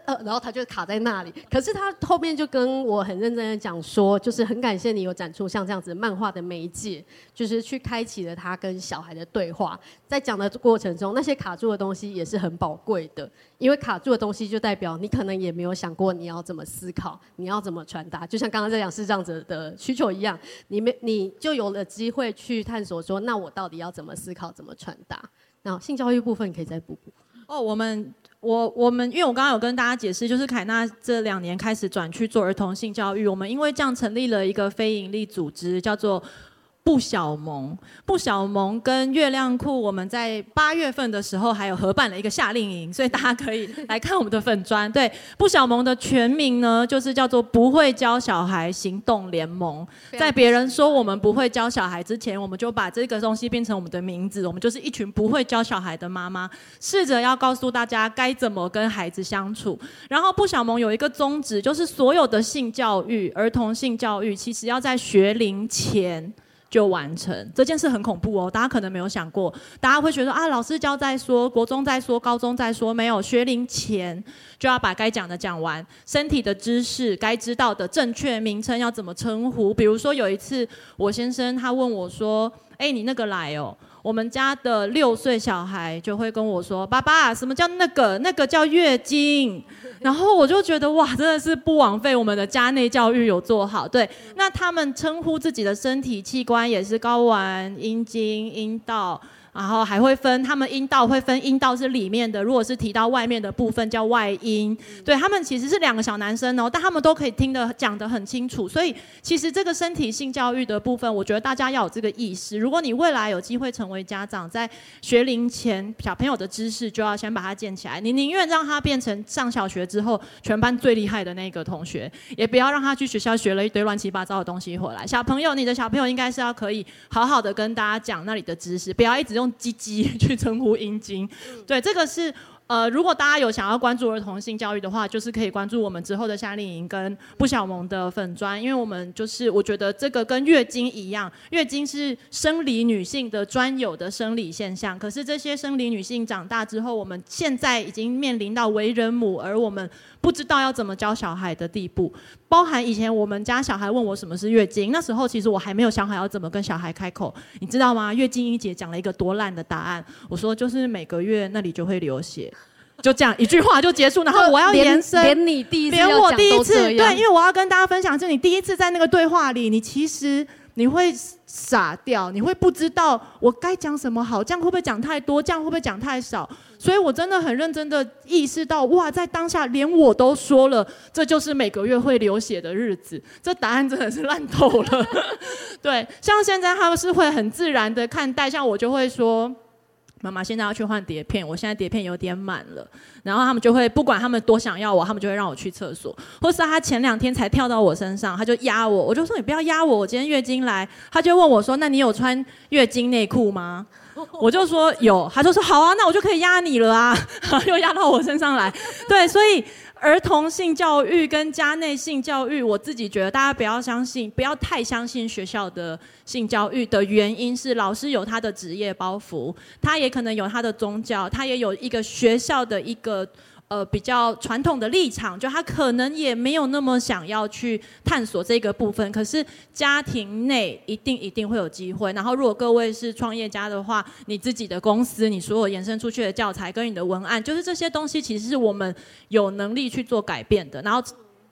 呃，然后他就卡在那里。可是他后面就跟我很认真的讲说，就是很感谢你有展出像这样子漫画的媒介，就是去开启了他跟小孩的对话。在讲的过程中，那些卡住的东西也是很宝贵的，因为卡住的东西就代表你可能也没有想过你要怎么思考，你要怎么传达。就像刚刚在讲视障者的需求一样，你没你就有了机会去探索说，那我到底要怎么思考，怎么传达？那性教育部分可以再补补。哦，我们。我我们因为我刚刚有跟大家解释，就是凯纳这两年开始转去做儿童性教育，我们因为这样成立了一个非营利组织，叫做。不小萌，不小萌跟月亮裤，我们在八月份的时候还有合办了一个夏令营，所以大家可以来看我们的粉砖。对，不小萌的全名呢，就是叫做不会教小孩行动联盟。在别人说我们不会教小孩之前，我们就把这个东西变成我们的名字。我们就是一群不会教小孩的妈妈，试着要告诉大家该怎么跟孩子相处。然后不小萌有一个宗旨，就是所有的性教育、儿童性教育，其实要在学龄前。就完成。这件事很恐怖哦，大家可能没有想过，大家会觉得啊，老师教在说，国中在说，高中在说，没有学龄前就要把该讲的讲完，身体的知识该知道的正确名称要怎么称呼，比如说有一次我先生他问我说，哎，你那个来哦，我们家的六岁小孩就会跟我说：“爸爸，什么叫那个？那个叫月经。”然后我就觉得哇，真的是不枉费我们的家内教育有做好。对，那他们称呼自己的身体器官也是睾丸、阴茎、阴道。然后还会分，他们阴道会分，阴道是里面的，如果是提到外面的部分叫外阴。对，他们其实是两个小男生哦，但他们都可以听得讲得很清楚。所以其实这个身体性教育的部分，我觉得大家要有这个意识。如果你未来有机会成为家长，在学龄前小朋友的知识就要先把它建起来。你宁愿让他变成上小学之后全班最厉害的那个同学，也不要让他去学校学了一堆乱七八糟的东西回来。小朋友，你的小朋友应该是要可以好好的跟大家讲那里的知识，不要一直。用鸡鸡 去称呼阴茎，对，这个是呃，如果大家有想要关注儿童性教育的话，就是可以关注我们之后的夏令营跟不小萌的粉专，因为我们就是我觉得这个跟月经一样，月经是生理女性的专有的生理现象，可是这些生理女性长大之后，我们现在已经面临到为人母，而我们。不知道要怎么教小孩的地步，包含以前我们家小孩问我什么是月经，那时候其实我还没有想好要怎么跟小孩开口，你知道吗？月经一姐讲了一个多烂的答案，我说就是每个月那里就会流血，就这样一句话就结束，然后我要延伸，连你第一次，连我第一次，对，因为我要跟大家分享，就你第一次在那个对话里，你其实。你会傻掉，你会不知道我该讲什么好，这样会不会讲太多，这样会不会讲太少？所以我真的很认真的意识到，哇，在当下连我都说了，这就是每个月会流血的日子，这答案真的是烂透了。对，像现在他们是会很自然的看待，像我就会说。妈妈现在要去换碟片，我现在碟片有点满了，然后他们就会不管他们多想要我，他们就会让我去厕所，或是他前两天才跳到我身上，他就压我，我就说你不要压我，我今天月经来，他就问我说，那你有穿月经内裤吗？我就说有，他就说好啊，那我就可以压你了啊，又压到我身上来，对，所以。儿童性教育跟家内性教育，我自己觉得大家不要相信，不要太相信学校的性教育的原因是，老师有他的职业包袱，他也可能有他的宗教，他也有一个学校的一个。呃，比较传统的立场，就他可能也没有那么想要去探索这个部分。可是家庭内一定一定会有机会。然后，如果各位是创业家的话，你自己的公司，你所有延伸出去的教材跟你的文案，就是这些东西，其实是我们有能力去做改变的。然后，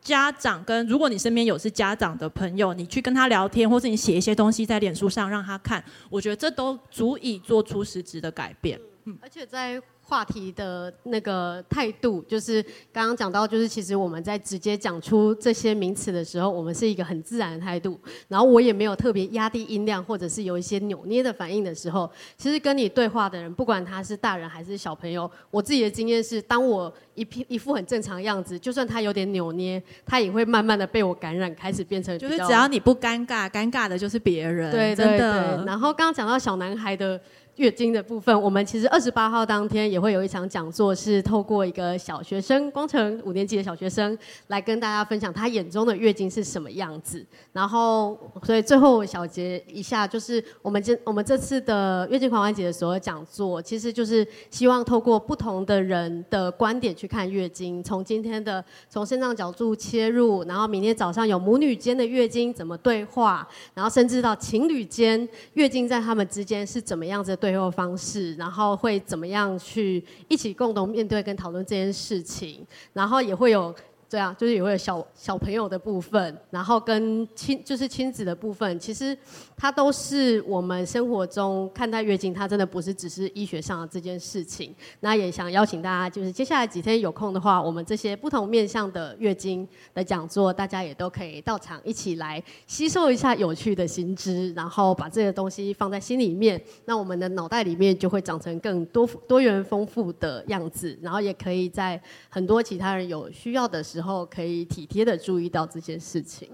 家长跟如果你身边有是家长的朋友，你去跟他聊天，或是你写一些东西在脸书上让他看，我觉得这都足以做出实质的改变。嗯，而且在。话题的那个态度，就是刚刚讲到，就是其实我们在直接讲出这些名词的时候，我们是一个很自然的态度。然后我也没有特别压低音量，或者是有一些扭捏的反应的时候，其实跟你对话的人，不管他是大人还是小朋友，我自己的经验是，当我一一副很正常的样子，就算他有点扭捏，他也会慢慢的被我感染，开始变成就是只要你不尴尬，尴尬的就是别人。对对对。然后刚刚讲到小男孩的。月经的部分，我们其实二十八号当天也会有一场讲座，是透过一个小学生，光成五年级的小学生来跟大家分享他眼中的月经是什么样子。然后，所以最后小结一下，就是我们这我们这次的月经狂欢节的所有讲座，其实就是希望透过不同的人的观点去看月经，从今天的从肾脏角度切入，然后明天早上有母女间的月经怎么对话，然后甚至到情侣间月经在他们之间是怎么样子的最后方式，然后会怎么样去一起共同面对跟讨论这件事情，然后也会有。对啊就是也会有小小朋友的部分，然后跟亲就是亲子的部分，其实它都是我们生活中看待月经，它真的不是只是医学上的这件事情。那也想邀请大家，就是接下来几天有空的话，我们这些不同面向的月经的讲座，大家也都可以到场一起来吸收一下有趣的新知，然后把这个东西放在心里面，那我们的脑袋里面就会长成更多多元丰富的样子，然后也可以在很多其他人有需要的时。时候可以体贴的注意到这些事情。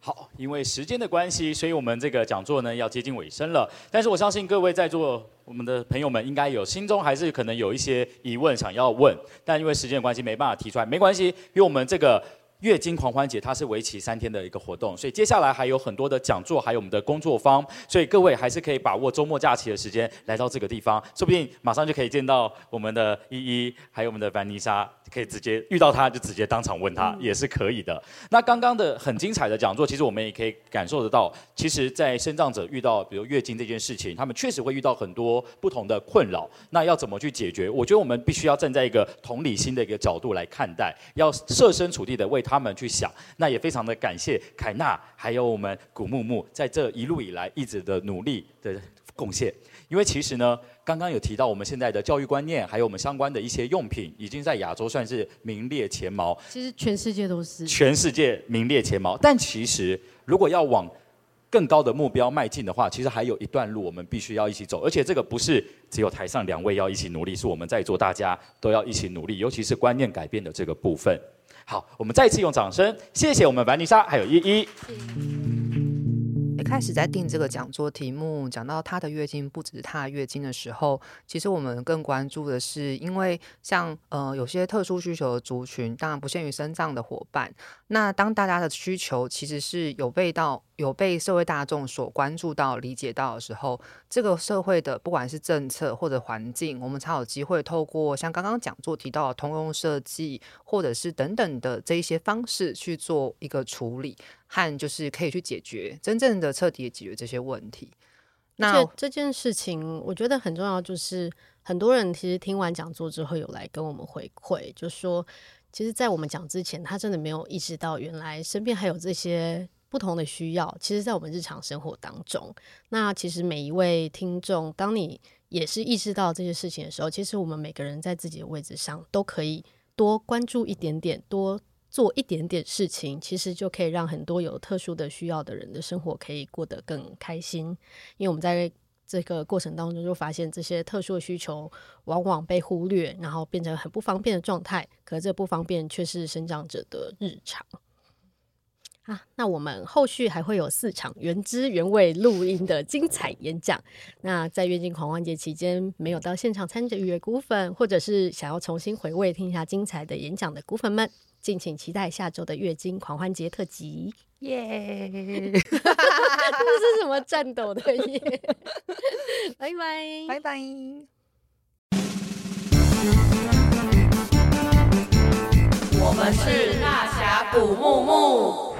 好，因为时间的关系，所以我们这个讲座呢要接近尾声了。但是我相信各位在座我们的朋友们应该有心中还是可能有一些疑问想要问，但因为时间的关系没办法提出来，没关系，因为我们这个月经狂欢节它是为期三天的一个活动，所以接下来还有很多的讲座，还有我们的工作坊，所以各位还是可以把握周末假期的时间来到这个地方，说不定马上就可以见到我们的依依，还有我们的凡妮莎，可以直接遇到她就直接当场问她也是可以的。那刚刚的很精彩的讲座，其实我们也可以感受得到，其实，在生长者遇到比如月经这件事情，他们确实会遇到很多不同的困扰，那要怎么去解决？我觉得我们必须要站在一个同理心的一个角度来看待，要设身处地的为他们去想。那也非常的感谢凯娜，还有我们古木木在这一路以来一直的努力的贡献。因为其实呢，刚刚有提到我们现在的教育观念，还有我们相关的一些用品，已经在亚洲算是名列前茅。其实全世界都是。全世界名列前茅，但其实如果要往更高的目标迈进的话，其实还有一段路我们必须要一起走，而且这个不是只有台上两位要一起努力，是我们在座大家都要一起努力，尤其是观念改变的这个部分。好，我们再次用掌声，谢谢我们凡妮莎还有依依。一开始在定这个讲座题目，讲到她的月经不止她的月经的时候，其实我们更关注的是，因为像呃有些特殊需求的族群，当然不限于身障的伙伴。那当大家的需求其实是有被到有被社会大众所关注到、理解到的时候，这个社会的不管是政策或者环境，我们才有机会透过像刚刚讲座提到的通用设计，或者是等等的这一些方式去做一个处理，和就是可以去解决真正的彻底的解决这些问题。那这件事情我觉得很重要，就是很多人其实听完讲座之后有来跟我们回馈，就说。其实，在我们讲之前，他真的没有意识到，原来身边还有这些不同的需要。其实，在我们日常生活当中，那其实每一位听众，当你也是意识到这些事情的时候，其实我们每个人在自己的位置上，都可以多关注一点点，多做一点点事情，其实就可以让很多有特殊的需要的人的生活可以过得更开心。因为我们在这个过程当中，就发现这些特殊的需求往往被忽略，然后变成很不方便的状态。可这不方便却是生长者的日常啊！那我们后续还会有四场原汁原味录音的精彩演讲。那在月经狂欢节期间没有到现场参与的股粉，或者是想要重新回味听一下精彩的演讲的股粉们，敬请期待下周的月经狂欢节特辑。耶！这是什么颤抖的耶？拜拜，拜拜。我们是大侠谷慕慕。